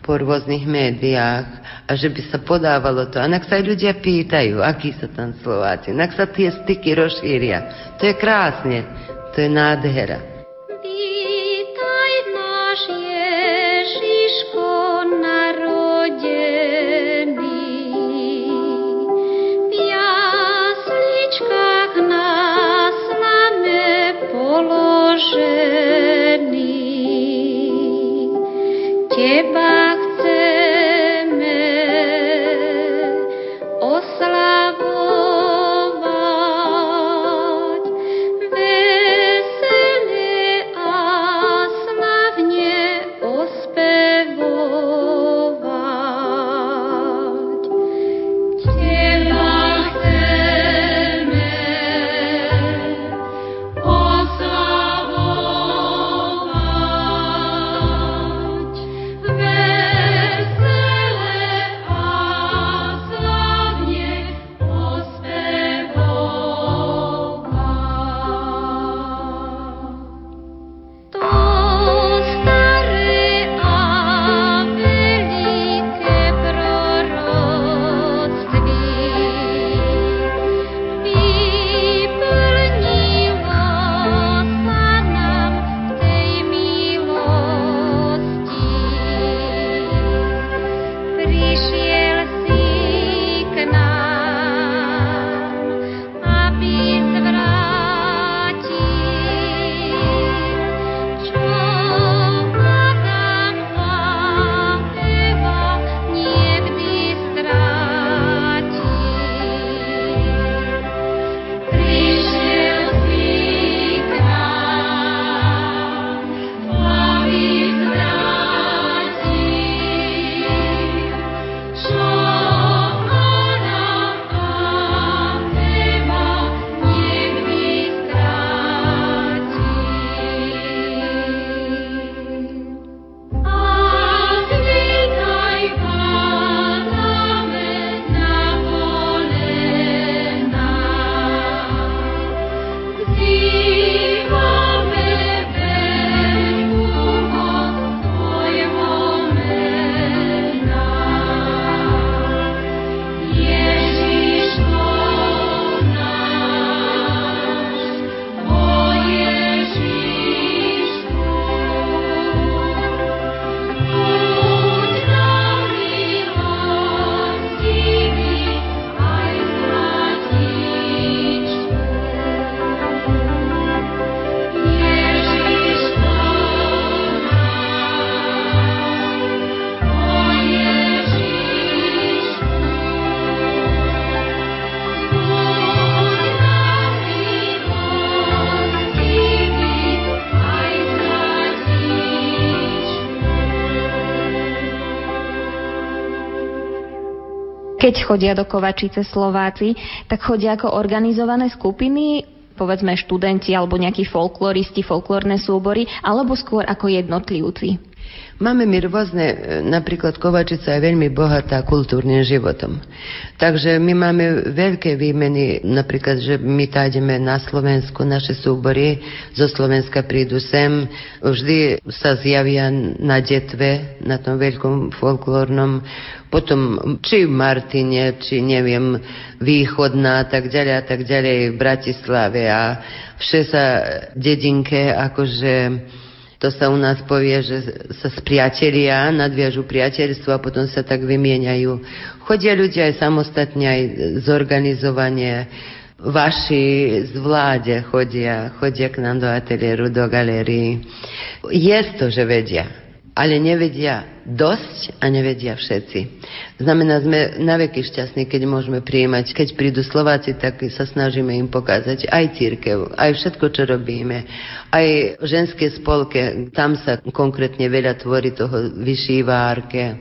po rôznych médiách a že by sa podávalo to. A nak sa aj ľudia pýtajú, akí sa tam Slováci. Nak sa tie styky rozšíria. To je krásne. To je nádhera. Keď chodia do Kovačice Slováci, tak chodia ako organizované skupiny, povedzme študenti alebo nejakí folkloristi, folklórne súbory, alebo skôr ako jednotlivci? Máme my rôzne, e, napríklad Kovačica je veľmi bohatá kultúrnym životom. Takže my máme veľké výmeny, napríklad, že my tájdeme na Slovensku, naše súbory zo Slovenska prídu sem, vždy sa zjavia na detve, na tom veľkom folklórnom, potom či v Martine, či neviem, východná a tak ďalej a tak ďalej v Bratislave a vše sa dedinke akože to sa u nás povie, že sa spriatelia, nadviažu priateľstvo a potom sa tak vymieňajú. Chodia ľudia aj samostatne, aj zorganizovanie. Vaši z vláde chodia, chodia k nám do ateliéru, do galérii. Je to, že vedia ale nevedia dosť a nevedia všetci. Znamená, sme na veky šťastní, keď môžeme prijímať. Keď prídu Slováci, tak sa snažíme im pokázať aj církev, aj všetko, čo robíme. Aj ženské spolke, tam sa konkrétne veľa tvorí toho vyšívárke.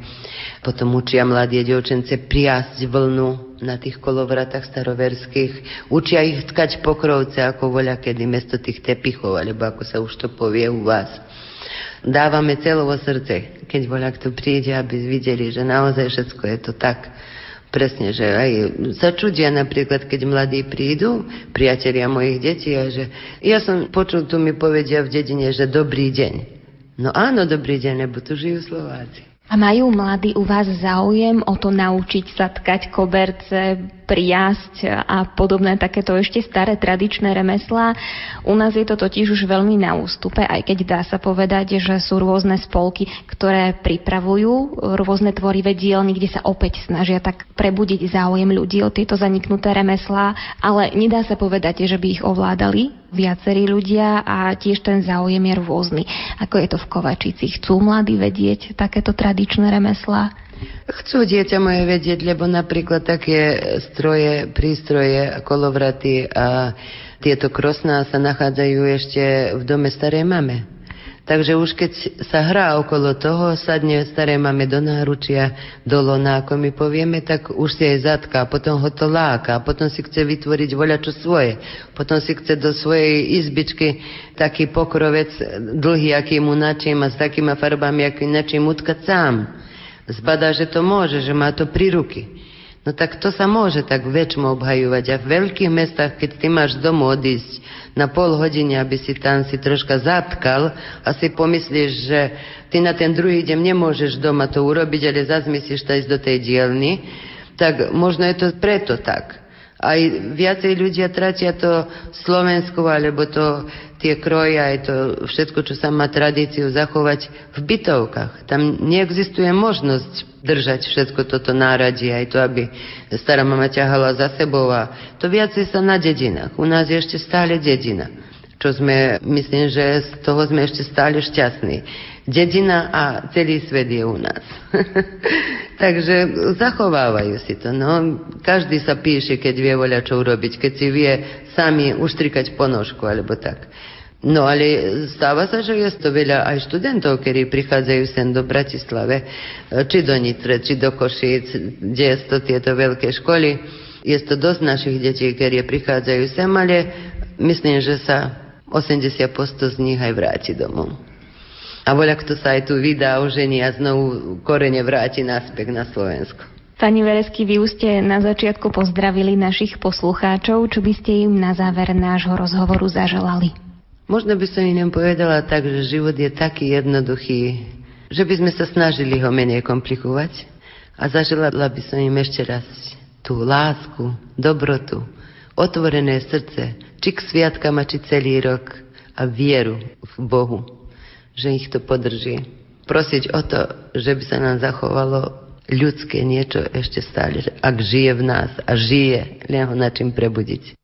Potom učia mladé dievčence priasť vlnu na tých kolovratách staroverských. Učia ich tkať pokrovce, ako voľa kedy, mesto tých tepichov, alebo ako sa už to povie u vás dávame celovo srdce, keď voľa kto príde, aby videli, že naozaj všetko je to tak. Presne, že aj sa čudia napríklad, keď mladí prídu, priatelia mojich detí, a že ja som počul, tu mi povedia v dedine, že dobrý deň. No áno, dobrý deň, lebo tu žijú Slováci. A majú mladí u vás záujem o to naučiť sa tkať koberce, priasť a podobné takéto ešte staré tradičné remeslá. U nás je to totiž už veľmi na ústupe, aj keď dá sa povedať, že sú rôzne spolky, ktoré pripravujú rôzne tvorivé dielny, kde sa opäť snažia tak prebudiť záujem ľudí o tieto zaniknuté remeslá, ale nedá sa povedať, že by ich ovládali viacerí ľudia a tiež ten záujem je rôzny. Ako je to v Kovačici? Chcú mladí vedieť takéto tradičné remeslá? Chcú dieťa moje vedieť, lebo napríklad také stroje, prístroje, kolovraty a tieto krosná sa nachádzajú ešte v dome starej mame. Takže už keď sa hrá okolo toho, sadne staré mame do náručia, do lona, ako my povieme, tak už si aj zatká, potom ho to láka, potom si chce vytvoriť voľačo svoje, potom si chce do svojej izbičky taký pokrovec dlhý, aký mu načím a s takýma farbami, aký načím utkať sám zbadá, že to môže, že má to pri ruky. No tak to sa môže tak väčšmo obhajovať. A v veľkých mestách, keď ty máš domu odísť na pol hodiny, aby si tam si troška zatkal a si pomyslíš, že ty na ten druhý deň nemôžeš doma to urobiť, ale zase to ísť do tej dielny, tak možno je to preto tak. Aj viacej ľudia tratia to Slovensku, alebo to tie kroje, aj to všetko, čo sa má tradíciu zachovať v bytovkách. Tam neexistuje možnosť držať všetko toto náradie, aj to, aby stará mama ťahala za sebou a to viacej sa na dedinách. U nás je ešte stále dedina, čo sme, myslím, že z toho sme ešte stále šťastní dedina a celý svet je u nás. <laughs> Takže zachovávajú si to. No. Každý sa píše, keď vie voľa čo urobiť, keď si vie sami uštrikať ponožku alebo tak. No ale stáva sa, že je to veľa aj študentov, ktorí prichádzajú sem do Bratislave, či do Nitre, či do Košíc, kde je to tieto veľké školy. Je to dosť našich detí, ktorí prichádzajú sem, ale myslím, že sa 80 z nich aj vráti domov. A voľa kto sa aj tu vydá, ožení a znovu korene vráti naspäť na Slovensko. Pani Veresky, vy už ste na začiatku pozdravili našich poslucháčov. Čo by ste im na záver nášho rozhovoru zaželali? Možno by som im povedala tak, že život je taký jednoduchý, že by sme sa snažili ho menej komplikovať a zaželala by som im ešte raz tú lásku, dobrotu, otvorené srdce, či k sviatkama, či celý rok a vieru v Bohu že ich to podrží. Prosiť o to, že by sa nám zachovalo ľudské niečo ešte stále, ak žije v nás a žije, len ho na čím prebudiť.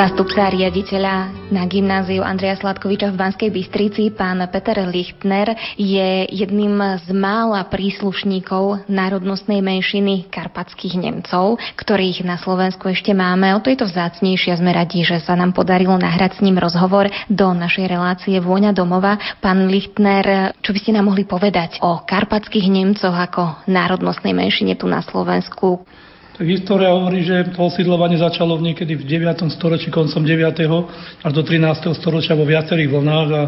Zástupca riaditeľa na gymnáziu Andreja Sladkoviča v Banskej Bystrici, pán Peter Lichtner, je jedným z mála príslušníkov národnostnej menšiny karpatských Nemcov, ktorých na Slovensku ešte máme. O to je to vzácnejšie sme radi, že sa nám podarilo nahrať s ním rozhovor do našej relácie Vôňa domova. Pán Lichtner, čo by ste nám mohli povedať o karpatských Nemcoch ako národnostnej menšine tu na Slovensku? Tak história hovorí, že to osídlovanie začalo niekedy v 9. storočí, koncom 9. až do 13. storočia vo viacerých vlnách a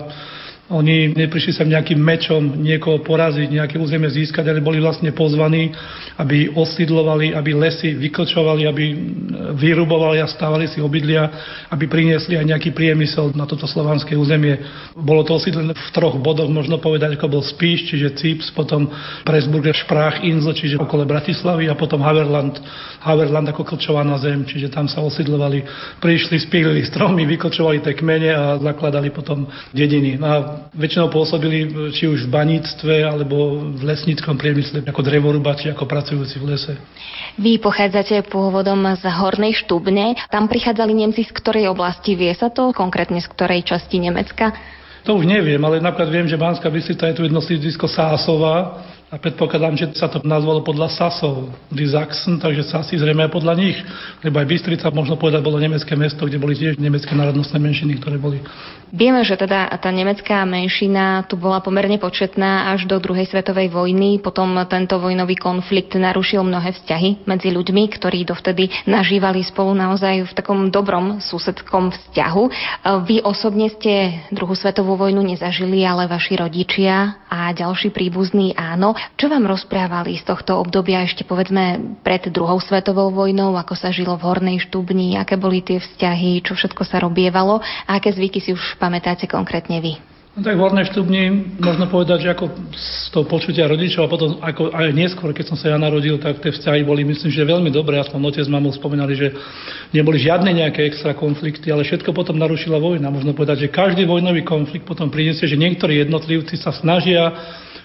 oni neprišli sem nejakým mečom niekoho poraziť, nejaké územie získať, ale boli vlastne pozvaní, aby osídlovali, aby lesy vyklčovali, aby vyrubovali a stávali si obydlia, aby priniesli aj nejaký priemysel na toto slovanské územie. Bolo to osídlené v troch bodoch, možno povedať, ako bol Spíš, čiže Cips, potom Presburger Šprách, Inzo, čiže okolo Bratislavy a potom Haverland, Haverland ako klčovaná zem, čiže tam sa osídlovali, prišli, spílili stromy, vyklčovali tie kmene a zakladali potom dediny. No a väčšinou pôsobili či už v baníctve alebo v lesníckom priemysle ako drevorubači, ako pracujúci v lese. Vy pochádzate pôvodom z Hornej Štubne. Tam prichádzali Nemci z ktorej oblasti? Vie sa to? Konkrétne z ktorej časti Nemecka? To už neviem, ale napríklad viem, že Banská Bystrica je tu jedno sídlisko Sásova, a predpokladám, že sa to nazvalo podľa Sasov, die takže Sasi zrejme aj podľa nich. Lebo aj Bystrica, možno povedať, bolo nemecké mesto, kde boli tiež nemecké národnostné menšiny, ktoré boli. Vieme, že teda tá nemecká menšina tu bola pomerne početná až do druhej svetovej vojny. Potom tento vojnový konflikt narušil mnohé vzťahy medzi ľuďmi, ktorí dovtedy nažívali spolu naozaj v takom dobrom susedskom vzťahu. Vy osobne ste druhú svetovú vojnu nezažili, ale vaši rodičia a ďalší príbuzní áno. Čo vám rozprávali z tohto obdobia ešte povedzme pred druhou svetovou vojnou, ako sa žilo v Hornej Štúbni, aké boli tie vzťahy, čo všetko sa robievalo a aké zvyky si už pamätáte konkrétne vy? No tak v Hornej štúbni možno povedať, že ako z toho počutia rodičov a potom ako aj neskôr, keď som sa ja narodil, tak tie vzťahy boli myslím, že veľmi dobré. Aspoň otec mamou spomínali, že neboli žiadne nejaké extra konflikty, ale všetko potom narušila vojna. Možno povedať, že každý vojnový konflikt potom priniesie, že niektorí jednotlivci sa snažia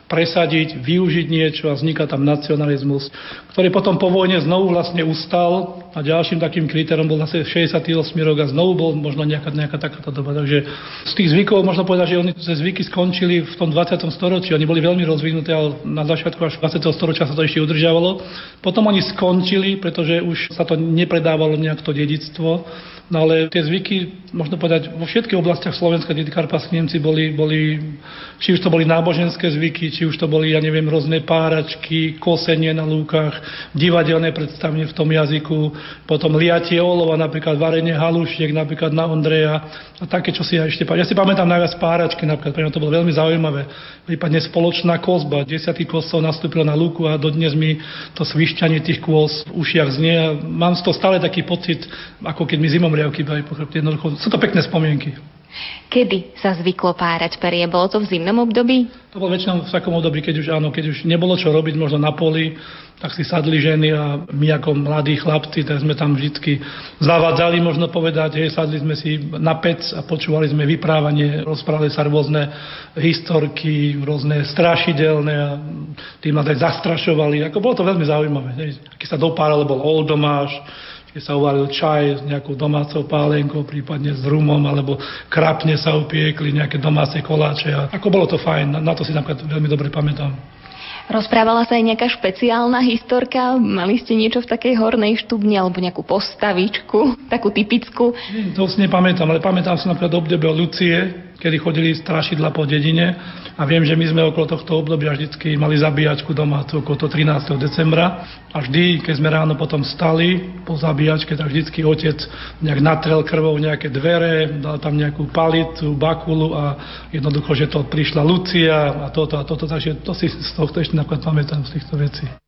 presadiť, využiť niečo a vzniká tam nacionalizmus, ktorý potom po vojne znovu vlastne ustal a ďalším takým kritériom bol zase 68 rok a znovu bol možno nejaká, nejaká takáto doba. Takže z tých zvykov možno povedať, že oni tie zvyky skončili v tom 20. storočí. Oni boli veľmi rozvinuté, ale na začiatku až 20. storočia sa to ešte udržiavalo. Potom oni skončili, pretože už sa to nepredávalo nejak to dedictvo No ale tie zvyky, možno povedať, vo všetkých oblastiach Slovenska, kde Karpatskí Nemci boli, boli, či už to boli náboženské zvyky, či už to boli, ja neviem, rôzne páračky, kosenie na lúkach, divadelné predstavenie v tom jazyku, potom liatie olova, napríklad varenie halušiek, napríklad na Ondreja a také, čo si ja ešte pamätám. Ja si pamätám najviac páračky, napríklad, pre mňa to bolo veľmi zaujímavé. Prípadne spoločná kozba, desiatý kosov nastúpil na lúku a dodnes mi to svišťanie tých kôz v ušiach znie a mám z toho stále taký pocit, ako keď mi zimom riavky boli po chrbte. Jednoducho, sú to pekné spomienky. Kedy sa zvyklo párať perie? Bolo to v zimnom období? To bolo väčšinou v takom období, keď už áno, keď už nebolo čo robiť, možno na poli, tak si sadli ženy a my ako mladí chlapci, tak sme tam vždy zavadzali, možno povedať, hej, sadli sme si na pec a počúvali sme vyprávanie, rozprávali sa rôzne historky, rôzne strašidelné a tým nás aj zastrašovali. Ako bolo to veľmi zaujímavé. Hej. Aký sa dopáral, bol oldomáš, keď sa uvaril čaj s nejakou domácou pálenkou, prípadne s rumom, alebo krapne sa upiekli, nejaké domáce koláče. A ako bolo to fajn, na, na to si napríklad veľmi dobre pamätám. Rozprávala sa aj nejaká špeciálna historka? Mali ste niečo v takej hornej štubni alebo nejakú postavičku, takú typickú? To si nepamätám, ale pamätám si napríklad obdobie Lucie, kedy chodili strašidla po dedine a viem, že my sme okolo tohto obdobia vždy mali zabíjačku domácu okolo 13. decembra a vždy, keď sme ráno potom stali po zabíjačke, tak vždycky otec nejak natrel krvou nejaké dvere, dal tam nejakú palicu, bakulu a jednoducho, že to prišla Lucia a toto a toto, takže to si z tohto ešte napríklad pamätám z týchto vecí.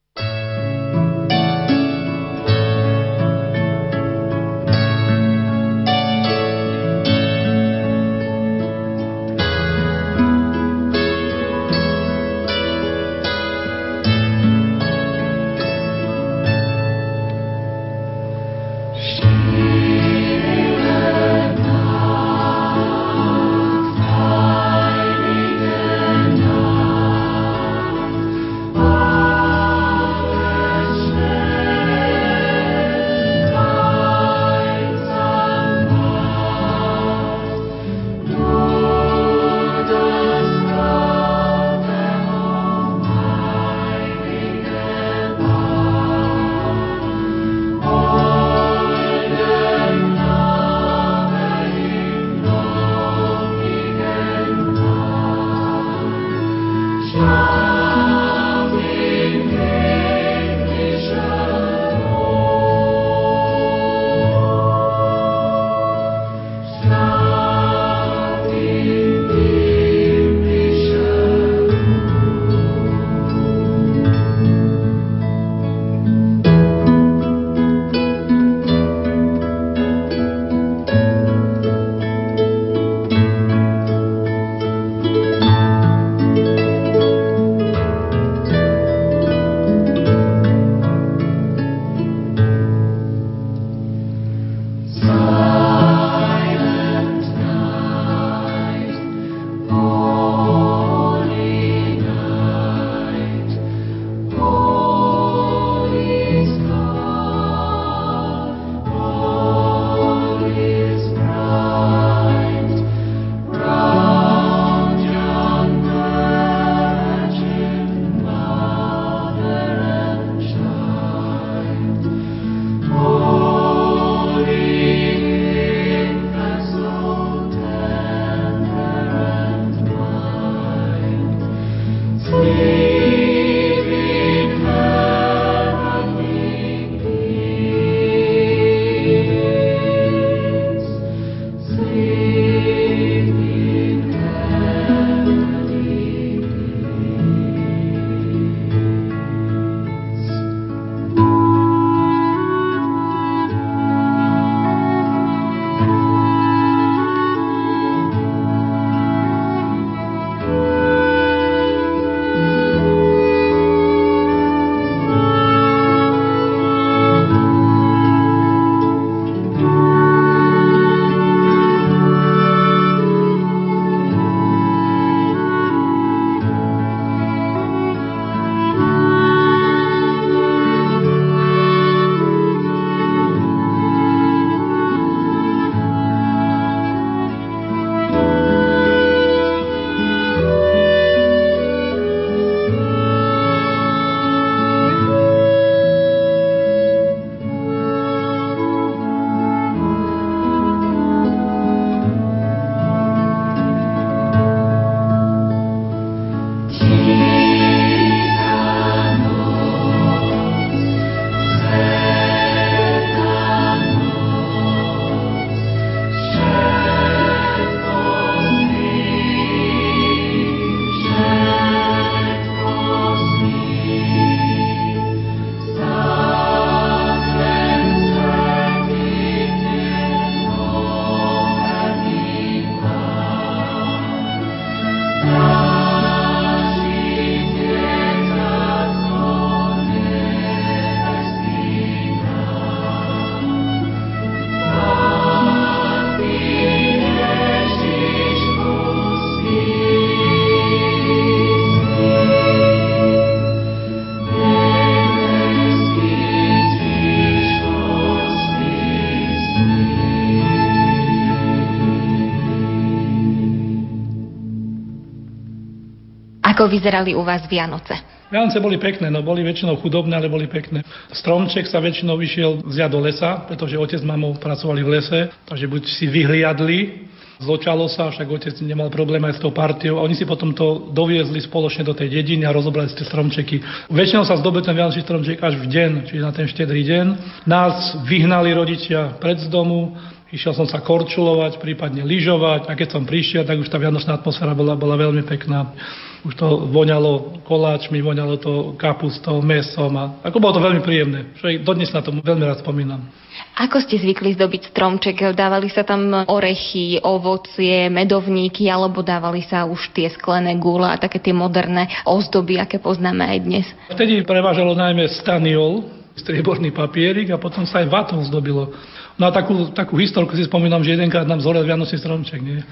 Ako vyzerali u vás Vianoce? Vianoce boli pekné, no boli väčšinou chudobné, ale boli pekné. Stromček sa väčšinou vyšiel zjať do lesa, pretože otec s mamou pracovali v lese, takže buď si vyhliadli, Zločalo sa, však otec nemal problém aj s tou partiou a oni si potom to doviezli spoločne do tej dediny a rozobrali tie stromčeky. Väčšinou sa zdobil ten vianočný stromček až v deň, čiže na ten štedrý deň. Nás vyhnali rodičia pred z domu, Išiel som sa korčulovať, prípadne lyžovať a keď som prišiel, tak už tá vianočná atmosféra bola, bola veľmi pekná. Už to voňalo koláčmi, voňalo to kapustou, mesom a ako bolo to veľmi príjemné. Čo dodnes na tom veľmi rád spomínam. Ako ste zvykli zdobiť stromček? Dávali sa tam orechy, ovocie, medovníky, alebo dávali sa už tie sklené gule a také tie moderné ozdoby, aké poznáme aj dnes? Vtedy prevážalo najmä staniol, strieborný papierik a potom sa aj vatom zdobilo. No a takú, takú historku si spomínam, že jedenkrát nám zorel Vianočný stromček. Nie?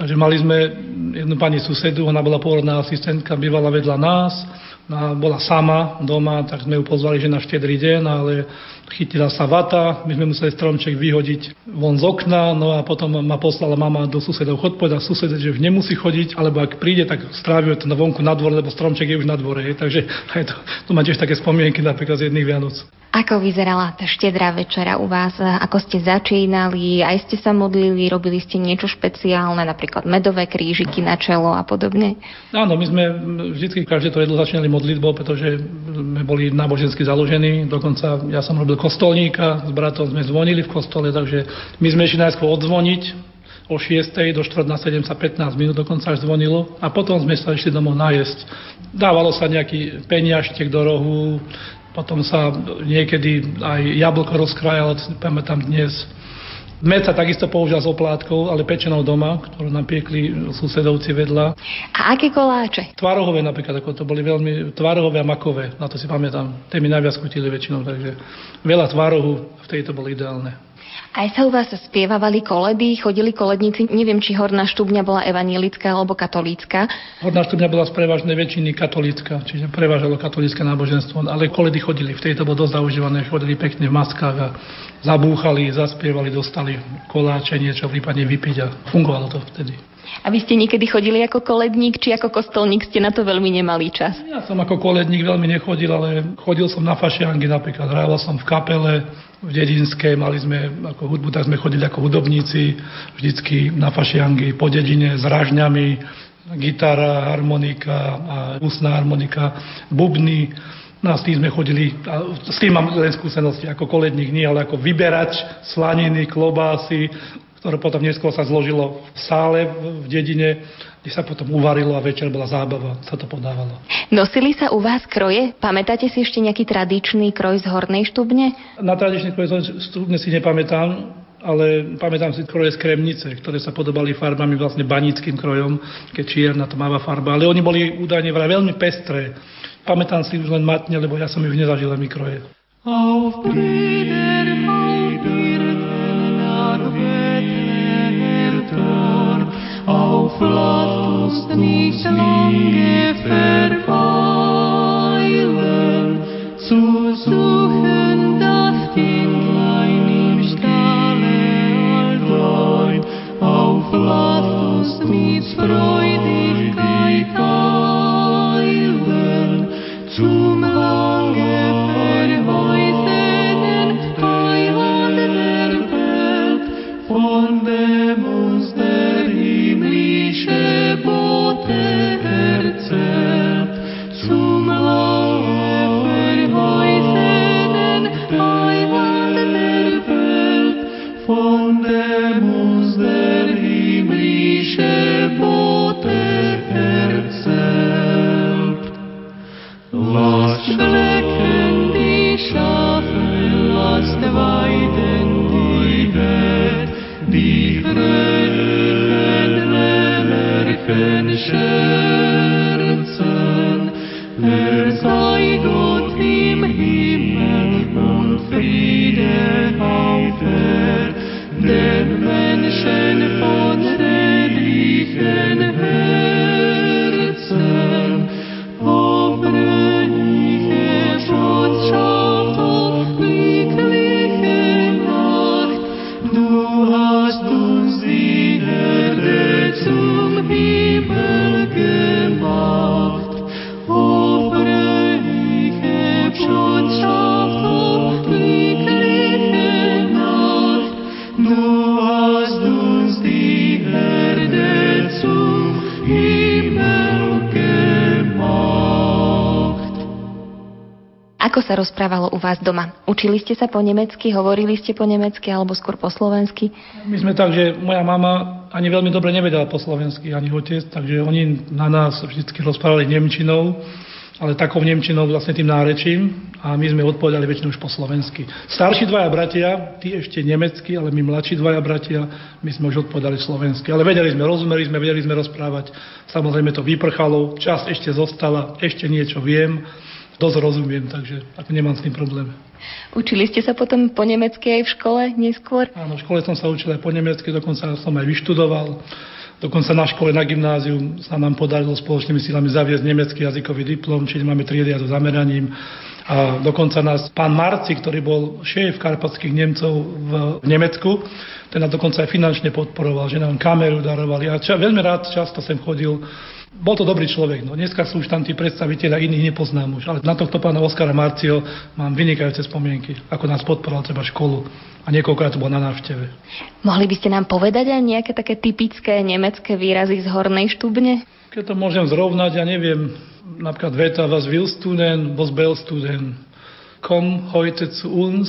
Takže mali sme jednu pani susedu, ona bola pôrodná asistentka, bývala vedľa nás, no bola sama doma, tak sme ju pozvali, že na štedrý deň, ale chytila sa vata, my sme museli stromček vyhodiť von z okna, no a potom ma poslala mama do susedov, chod povedať sused, že už nemusí chodiť, alebo ak príde, tak strávime to na vonku na dvore, lebo stromček je už na dvore. <laughs> Je. Takže aj to, tu mám tiež také spomienky napríklad z jedných Vianoc. Ako vyzerala tá štedrá večera u vás? Ako ste začínali? Aj ste sa modlili? Robili ste niečo špeciálne, napríklad medové krížiky na čelo a podobne? Áno, my sme vždy každé to jedlo začínali modlitbou, pretože sme boli nábožensky založení. Dokonca ja som robil kostolníka, s bratom sme zvonili v kostole, takže my sme išli najskôr odzvoniť, o 6. do 4. na 7 sa 15 minút dokonca až zvonilo a potom sme sa išli domov najesť. Dávalo sa nejaký peniažtek do rohu, potom sa niekedy aj jablko rozkrájalo, pamätám dnes. Med sa takisto používal s oplátkou, ale pečenou doma, ktorú nám piekli susedovci vedľa. A aké koláče? Tvarohové napríklad, ako to boli veľmi tvarohové a makové, na to si pamätám. Tie mi najviac chutili väčšinou, takže veľa tvarohu v tejto bolo ideálne. Aj sa u vás spievavali koledy, chodili koledníci, neviem, či Horná štúbňa bola evanielická alebo katolícka. Horná štúbňa bola z prevažnej väčšiny katolícka, čiže prevážalo katolícke náboženstvo, ale koledy chodili, v tejto bolo dosť zaužívané, chodili pekne v maskách a zabúchali, zaspievali, dostali koláče, niečo prípadne vypiť a fungovalo to vtedy. A vy ste niekedy chodili ako koledník, či ako kostolník ste na to veľmi nemali čas? Ja som ako koledník veľmi nechodil, ale chodil som na fašiangy napríklad, hrával som v kapele, v dedinskej, mali sme ako hudbu, tak sme chodili ako hudobníci vždycky na fašiangy po dedine s ražňami, gitara, harmonika a ústna harmonika, bubny. No a s tým sme chodili, a s tým mám len skúsenosti ako koledník, nie, ale ako vyberač slaniny, klobásy, ktoré potom neskôr sa zložilo v sále v dedine kde sa potom uvarilo a večer bola zábava, sa to podávalo. Nosili sa u vás kroje? Pamätáte si ešte nejaký tradičný kroj z Hornej štubne? Na tradičný kroj z štubne si nepamätám, ale pamätám si kroje z Kremnice, ktoré sa podobali farbami vlastne banickým krojom, keď čierna tmavá farba, ale oni boli údajne vraj veľmi pestré. Pamätám si už len matne, lebo ja som už nezažil mi kroje. Mit Freudigkeit eilen, zum rozprávalo u vás doma? Učili ste sa po nemecky, hovorili ste po nemecky alebo skôr po slovensky? My sme tak, že moja mama ani veľmi dobre nevedela po slovensky, ani otec, takže oni na nás vždy rozprávali nemčinou ale takou Nemčinou vlastne tým nárečím a my sme odpovedali väčšinou už po slovensky. Starší dvaja bratia, tí ešte nemecky, ale my mladší dvaja bratia, my sme už odpovedali slovensky. Ale vedeli sme, rozumeli sme, vedeli sme rozprávať. Samozrejme to vyprchalo, čas ešte zostala, ešte niečo viem, dosť rozumiem, takže ako nemám s tým problém. Učili ste sa potom po nemecky aj v škole neskôr? Áno, v škole som sa učil aj po nemecky, dokonca som aj vyštudoval. Dokonca na škole, na gymnáziu sa nám podarilo spoločnými silami zaviesť nemecký jazykový diplom, čiže máme triedy so zameraním. A dokonca nás pán Marci, ktorý bol šéf karpatských Nemcov v Nemecku, ten nás dokonca aj finančne podporoval, že nám kameru darovali. A ča, veľmi rád často sem chodil bol to dobrý človek, no dneska sú už tam tí predstaviteľa iných nepoznám už, ale na tohto pána Oskara Marcio mám vynikajúce spomienky, ako nás podporoval treba školu a niekoľkokrát bol na návšteve. Mohli by ste nám povedať aj nejaké také typické nemecké výrazy z hornej štúbne? Keď to môžem zrovnať, ja neviem, napríklad veta was willst du denn, was bellst du denn? Komm heute zu uns,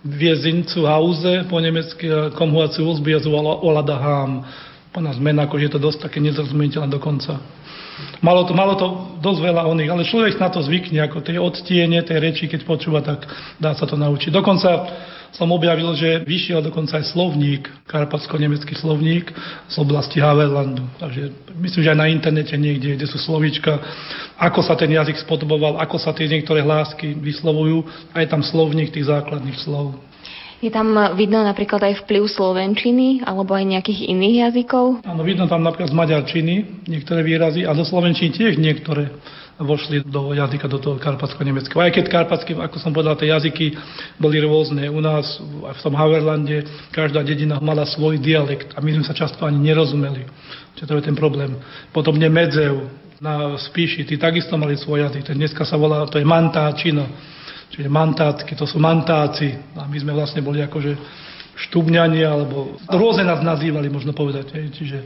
wir sind zu Hause, po nemecky, komm heute zu uns, wir daheim nás zmena, ako je to dosť také nezrozumiteľné dokonca. Malo to, malo to dosť veľa oných, ale človek na to zvykne, ako tie odtiene, tie reči, keď počúva, tak dá sa to naučiť. Dokonca som objavil, že vyšiel dokonca aj slovník, karpatsko-nemecký slovník z oblasti Havellandu. Takže myslím, že aj na internete niekde, kde sú slovíčka, ako sa ten jazyk spodoboval, ako sa tie niektoré hlásky vyslovujú, aj tam slovník tých základných slov. Je tam vidno napríklad aj vplyv slovenčiny alebo aj nejakých iných jazykov? Áno, vidno tam napríklad z maďarčiny niektoré výrazy a do slovenčiny tiež niektoré vošli do jazyka, do toho karpatsko-nemeckého. Aj keď karpatsky, ako som povedal, tie jazyky boli rôzne. U nás, v tom Haverlande, každá dedina mala svoj dialekt a my sme sa často ani nerozumeli. Čiže to je ten problém. Potom Medzev na Spíši, tí takisto mali svoj jazyk. Dneska sa volá, to je mantáčino čiže mantátky, to sú mantáci. A my sme vlastne boli akože štubňani, alebo rôzne nás nazývali, možno povedať. Hej. Čiže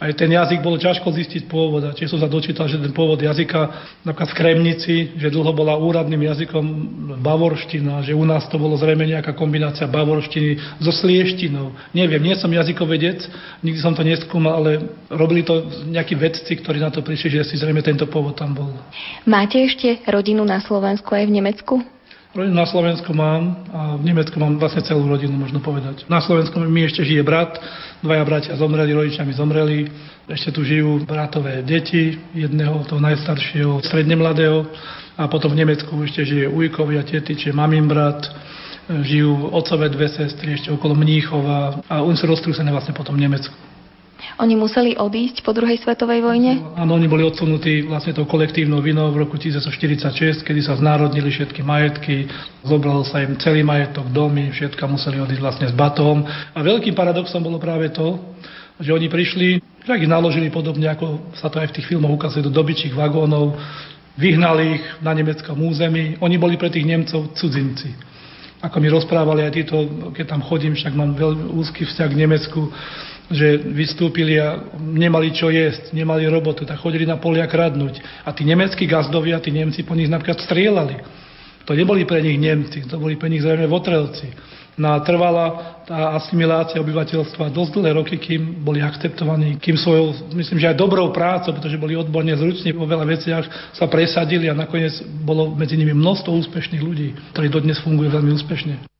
aj ten jazyk bolo ťažko zistiť pôvod. A tiež som sa dočítal, že ten pôvod jazyka napríklad v Kremnici, že dlho bola úradným jazykom bavorština, že u nás to bolo zrejme nejaká kombinácia bavorštiny so slieštinou. Neviem, nie som jazykovedec, nikdy som to neskúmal, ale robili to nejakí vedci, ktorí na to prišli, že si zrejme tento pôvod tam bol. Máte ešte rodinu na Slovensku aj v Nemecku? Rodinu na Slovensku mám a v Nemecku mám vlastne celú rodinu, možno povedať. Na Slovensku mi ešte žije brat, dvaja bratia zomreli, rodičia mi zomreli. Ešte tu žijú bratové deti, jedného, toho najstaršieho, stredne mladého. A potom v Nemecku ešte žije ujkovia, tety, čiže mamín brat. Žijú otcové dve sestry ešte okolo Mníchova a oni sú roztrúsené vlastne potom v Nemecku. Oni museli odísť po druhej svetovej vojne? Áno, oni boli odsunutí vlastne tou kolektívnou vinou v roku 1946, kedy sa znárodnili všetky majetky, zobral sa im celý majetok, domy, všetka museli odísť vlastne s batom. A veľkým paradoxom bolo práve to, že oni prišli, tak ich naložili podobne, ako sa to aj v tých filmoch ukazuje, do dobyčích vagónov, vyhnali ich na nemeckom území. Oni boli pre tých Nemcov cudzinci. Ako mi rozprávali aj títo, keď tam chodím, však mám veľmi úzky vzťah k Nemecku, že vystúpili a nemali čo jesť, nemali robotu, tak chodili na polia kradnúť. A tí nemeckí gazdovia, tí Nemci po nich napríklad strieľali. To neboli pre nich Nemci, to boli pre nich zrejme votrelci. No a trvala tá asimilácia obyvateľstva dosť dlhé roky, kým boli akceptovaní, kým svojou, myslím, že aj dobrou prácou, pretože boli odborne zruční vo veľa veciach, sa presadili a nakoniec bolo medzi nimi množstvo úspešných ľudí, ktorí dodnes fungujú veľmi úspešne.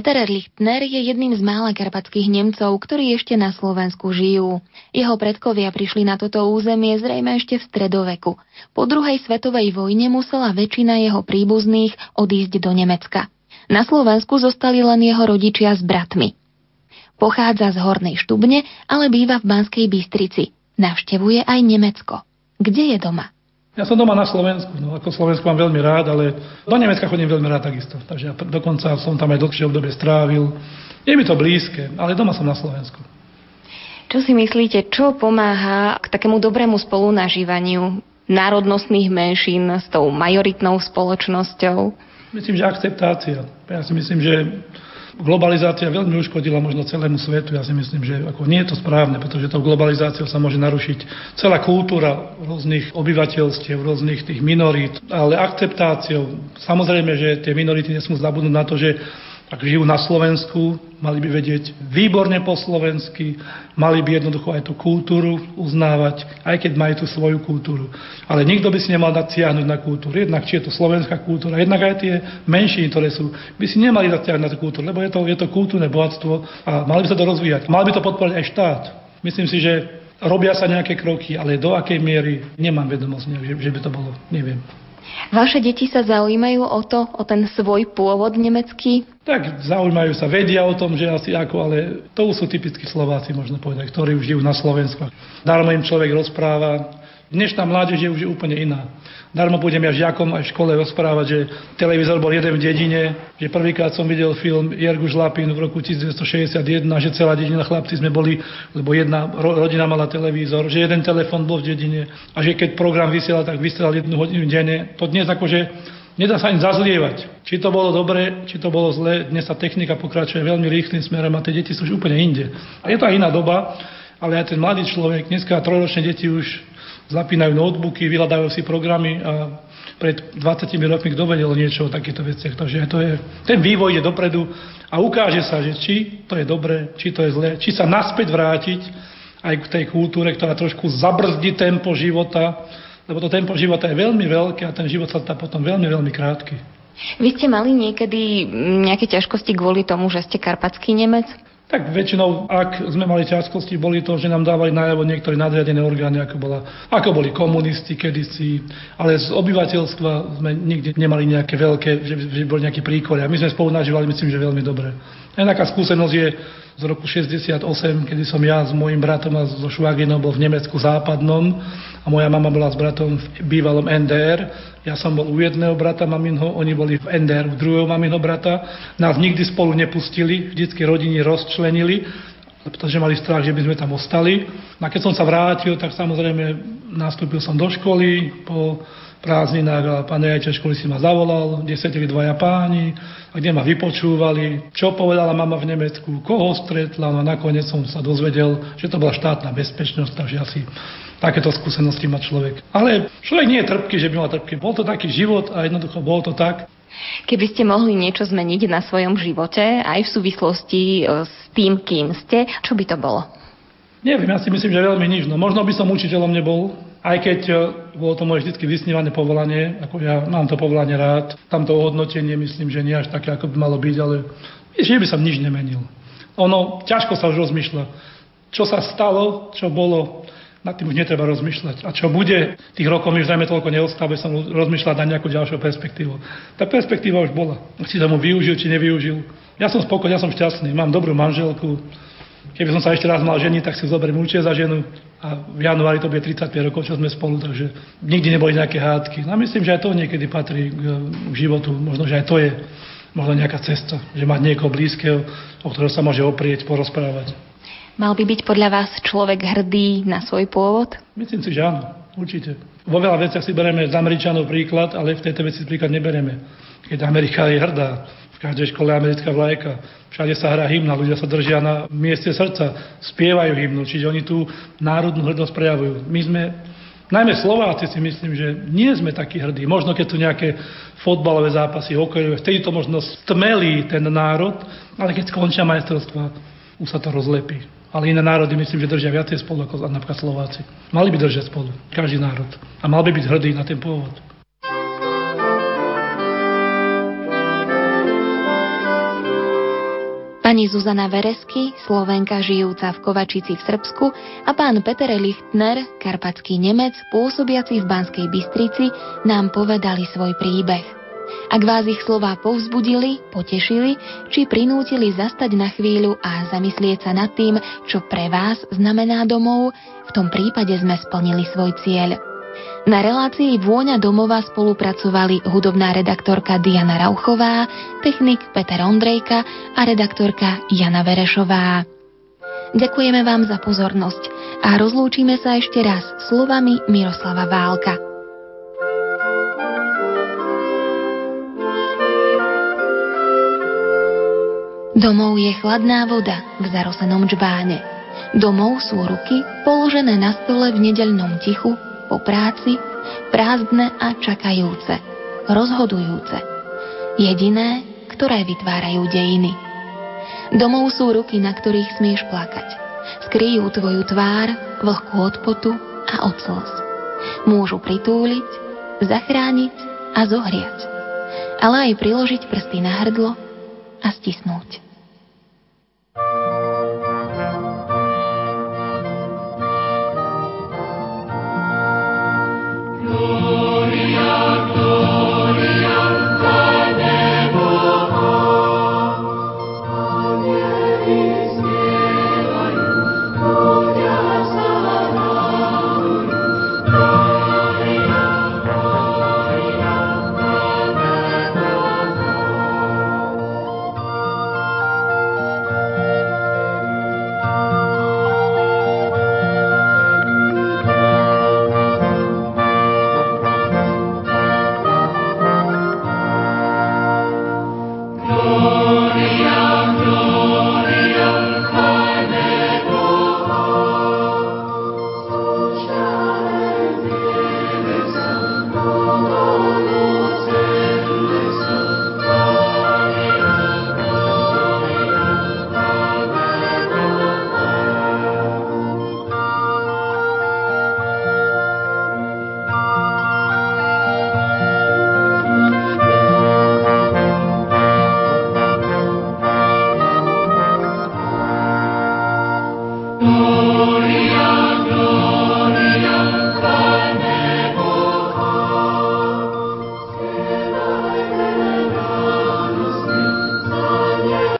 Peter Lichtner je jedným z mála karpatských Nemcov, ktorí ešte na Slovensku žijú. Jeho predkovia prišli na toto územie zrejme ešte v stredoveku. Po druhej svetovej vojne musela väčšina jeho príbuzných odísť do Nemecka. Na Slovensku zostali len jeho rodičia s bratmi. Pochádza z Hornej Štubne, ale býva v Banskej Bystrici. Navštevuje aj Nemecko. Kde je doma? Ja som doma na Slovensku, no ako Slovensku mám veľmi rád, ale do Nemecka chodím veľmi rád takisto. Takže ja dokonca som tam aj dlhšie obdobie strávil. Je mi to blízke, ale doma som na Slovensku. Čo si myslíte, čo pomáha k takému dobrému spolunažívaniu národnostných menšín s tou majoritnou spoločnosťou? Myslím, že akceptácia. Ja si myslím, že globalizácia veľmi uškodila možno celému svetu. Ja si myslím, že ako nie je to správne, pretože tou globalizáciou sa môže narušiť celá kultúra rôznych obyvateľstiev, rôznych tých minorít, ale akceptáciou. Samozrejme, že tie minority nesmú zabudnúť na to, že ak žijú na Slovensku, mali by vedieť výborne po slovensky, mali by jednoducho aj tú kultúru uznávať, aj keď majú tú svoju kultúru. Ale nikto by si nemal natiahnuť na kultúru. Jednak či je to slovenská kultúra, jednak aj tie menšiny, ktoré sú, by si nemali natiahnuť na tú kultúru, lebo je to, je to kultúrne bohatstvo a mali by sa to rozvíjať. Mal by to podporiť aj štát. Myslím si, že robia sa nejaké kroky, ale do akej miery nemám vedomosť, že, že by to bolo, neviem. Vaše deti sa zaujímajú o to, o ten svoj pôvod nemecký? Tak zaujímajú sa, vedia o tom, že asi ako, ale to sú typickí Slováci, možno povedať, ktorí už žijú na Slovensku. Darmo im človek rozpráva. Dnešná mládež je už úplne iná. Darmo budem ja žiakom aj v škole rozprávať, že televízor bol jeden v dedine, že prvýkrát som videl film Jergu Žlapin v roku 1961, že celá dedina chlapci sme boli, lebo jedna rodina mala televízor, že jeden telefon bol v dedine a že keď program vysielal, tak vysielal jednu hodinu denne. To dnes akože nedá sa ani zazlievať. Či to bolo dobre, či to bolo zle, dnes sa technika pokračuje veľmi rýchlým smerom a tie deti sú už úplne inde. A je to aj iná doba, ale aj ten mladý človek, dneska trojročné deti už zapínajú notebooky, vyhľadajú si programy a pred 20 rokmi kto vedel niečo o takýchto veciach. Takže to je, ten vývoj ide dopredu a ukáže sa, že či to je dobré, či to je zlé, či sa naspäť vrátiť aj k tej kultúre, ktorá trošku zabrzdí tempo života, lebo to tempo života je veľmi veľké a ten život sa tá potom veľmi, veľmi krátky. Vy ste mali niekedy nejaké ťažkosti kvôli tomu, že ste karpatský Nemec? Tak väčšinou, ak sme mali ťažkosti, boli to, že nám dávali najavo niektoré nadriadené orgány, ako, bola, ako boli komunisti kedysi, ale z obyvateľstva sme nikdy nemali nejaké veľké, že, že boli nejaké príkory. A my sme spolu nažívali, myslím, že veľmi dobre. A taká skúsenosť je z roku 68, kedy som ja s mojim bratom a so švaginou bol v Nemecku západnom a moja mama bola s bratom v bývalom NDR. Ja som bol u jedného brata maminho, oni boli v NDR u druhého maminho brata. Nás nikdy spolu nepustili, vždycky rodiny rozčlenili, pretože mali strach, že by sme tam ostali. A keď som sa vrátil, tak samozrejme nastúpil som do školy po prázdninách a pán riaditeľ školy si ma zavolal, kde sedeli dvaja páni a kde ma vypočúvali, čo povedala mama v Nemecku, koho stretla, no a nakoniec som sa dozvedel, že to bola štátna bezpečnosť, takže asi takéto skúsenosti má človek. Ale človek nie je trpký, že by mal trpký. Bol to taký život a jednoducho bol to tak. Keby ste mohli niečo zmeniť na svojom živote, aj v súvislosti e, s tým, kým ste, čo by to bolo? Neviem, ja si myslím, že veľmi nič. No, možno by som učiteľom nebol, aj keď e, bolo to moje vždy vysnívané povolanie, ako ja mám to povolanie rád, tam to ohodnotenie myslím, že nie až také, ako by malo byť, ale že by som nič nemenil. Ono, ťažko sa už rozmýšľa. Čo sa stalo, čo bolo, nad tým už netreba rozmýšľať. A čo bude, tých rokov mi už zrejme toľko neostáva, som rozmýšľať na nejakú ďalšiu perspektívu. Tá perspektíva už bola. Či som mu využil, či nevyužil. Ja som spokojný, ja som šťastný, mám dobrú manželku, Keby som sa ešte raz mal ženiť, tak si zoberiem určite za ženu a v januári to bude 35 rokov, čo sme spolu, takže nikdy neboli nejaké hádky. No a myslím, že aj to niekedy patrí k, k životu, možno, že aj to je možno nejaká cesta, že mať niekoho blízkeho, o ktorého sa môže oprieť, porozprávať. Mal by byť podľa vás človek hrdý na svoj pôvod? Myslím si, že áno, určite. Vo veľa veciach si bereme z Američanov príklad, ale v tejto veci príklad neberieme. Keď Amerika je hrdá, každej škole americká vlajka. Všade sa hrá hymna, ľudia sa držia na mieste srdca, spievajú hymnu, čiže oni tú národnú hrdosť prejavujú. My sme, najmä Slováci si myslím, že nie sme takí hrdí. Možno keď tu nejaké fotbalové zápasy, hokejové, vtedy to možno stmelí ten národ, ale keď skončia majstrovstva, už sa to rozlepí. Ale iné národy myslím, že držia viacej spolu ako napríklad Slováci. Mali by držať spolu, každý národ. A mal by byť hrdý na ten pôvod. Pani Zuzana Veresky, Slovenka žijúca v Kovačici v Srbsku a pán Peter Lichtner, karpatský Nemec, pôsobiaci v Banskej Bystrici, nám povedali svoj príbeh. Ak vás ich slova povzbudili, potešili, či prinútili zastať na chvíľu a zamyslieť sa nad tým, čo pre vás znamená domov, v tom prípade sme splnili svoj cieľ. Na relácii Vôňa domova spolupracovali hudobná redaktorka Diana Rauchová, technik Peter Ondrejka a redaktorka Jana Verešová. Ďakujeme vám za pozornosť a rozlúčime sa ešte raz slovami Miroslava Válka. Domov je chladná voda v zarosenom džbáne. Domov sú ruky položené na stole v nedeľnom tichu, po práci, prázdne a čakajúce, rozhodujúce. Jediné, ktoré vytvárajú dejiny. Domov sú ruky, na ktorých smieš plakať. Skryjú tvoju tvár, vlhku od potu a od. Môžu pritúliť, zachrániť a zohriať, ale aj priložiť prsty na hrdlo a stisnúť.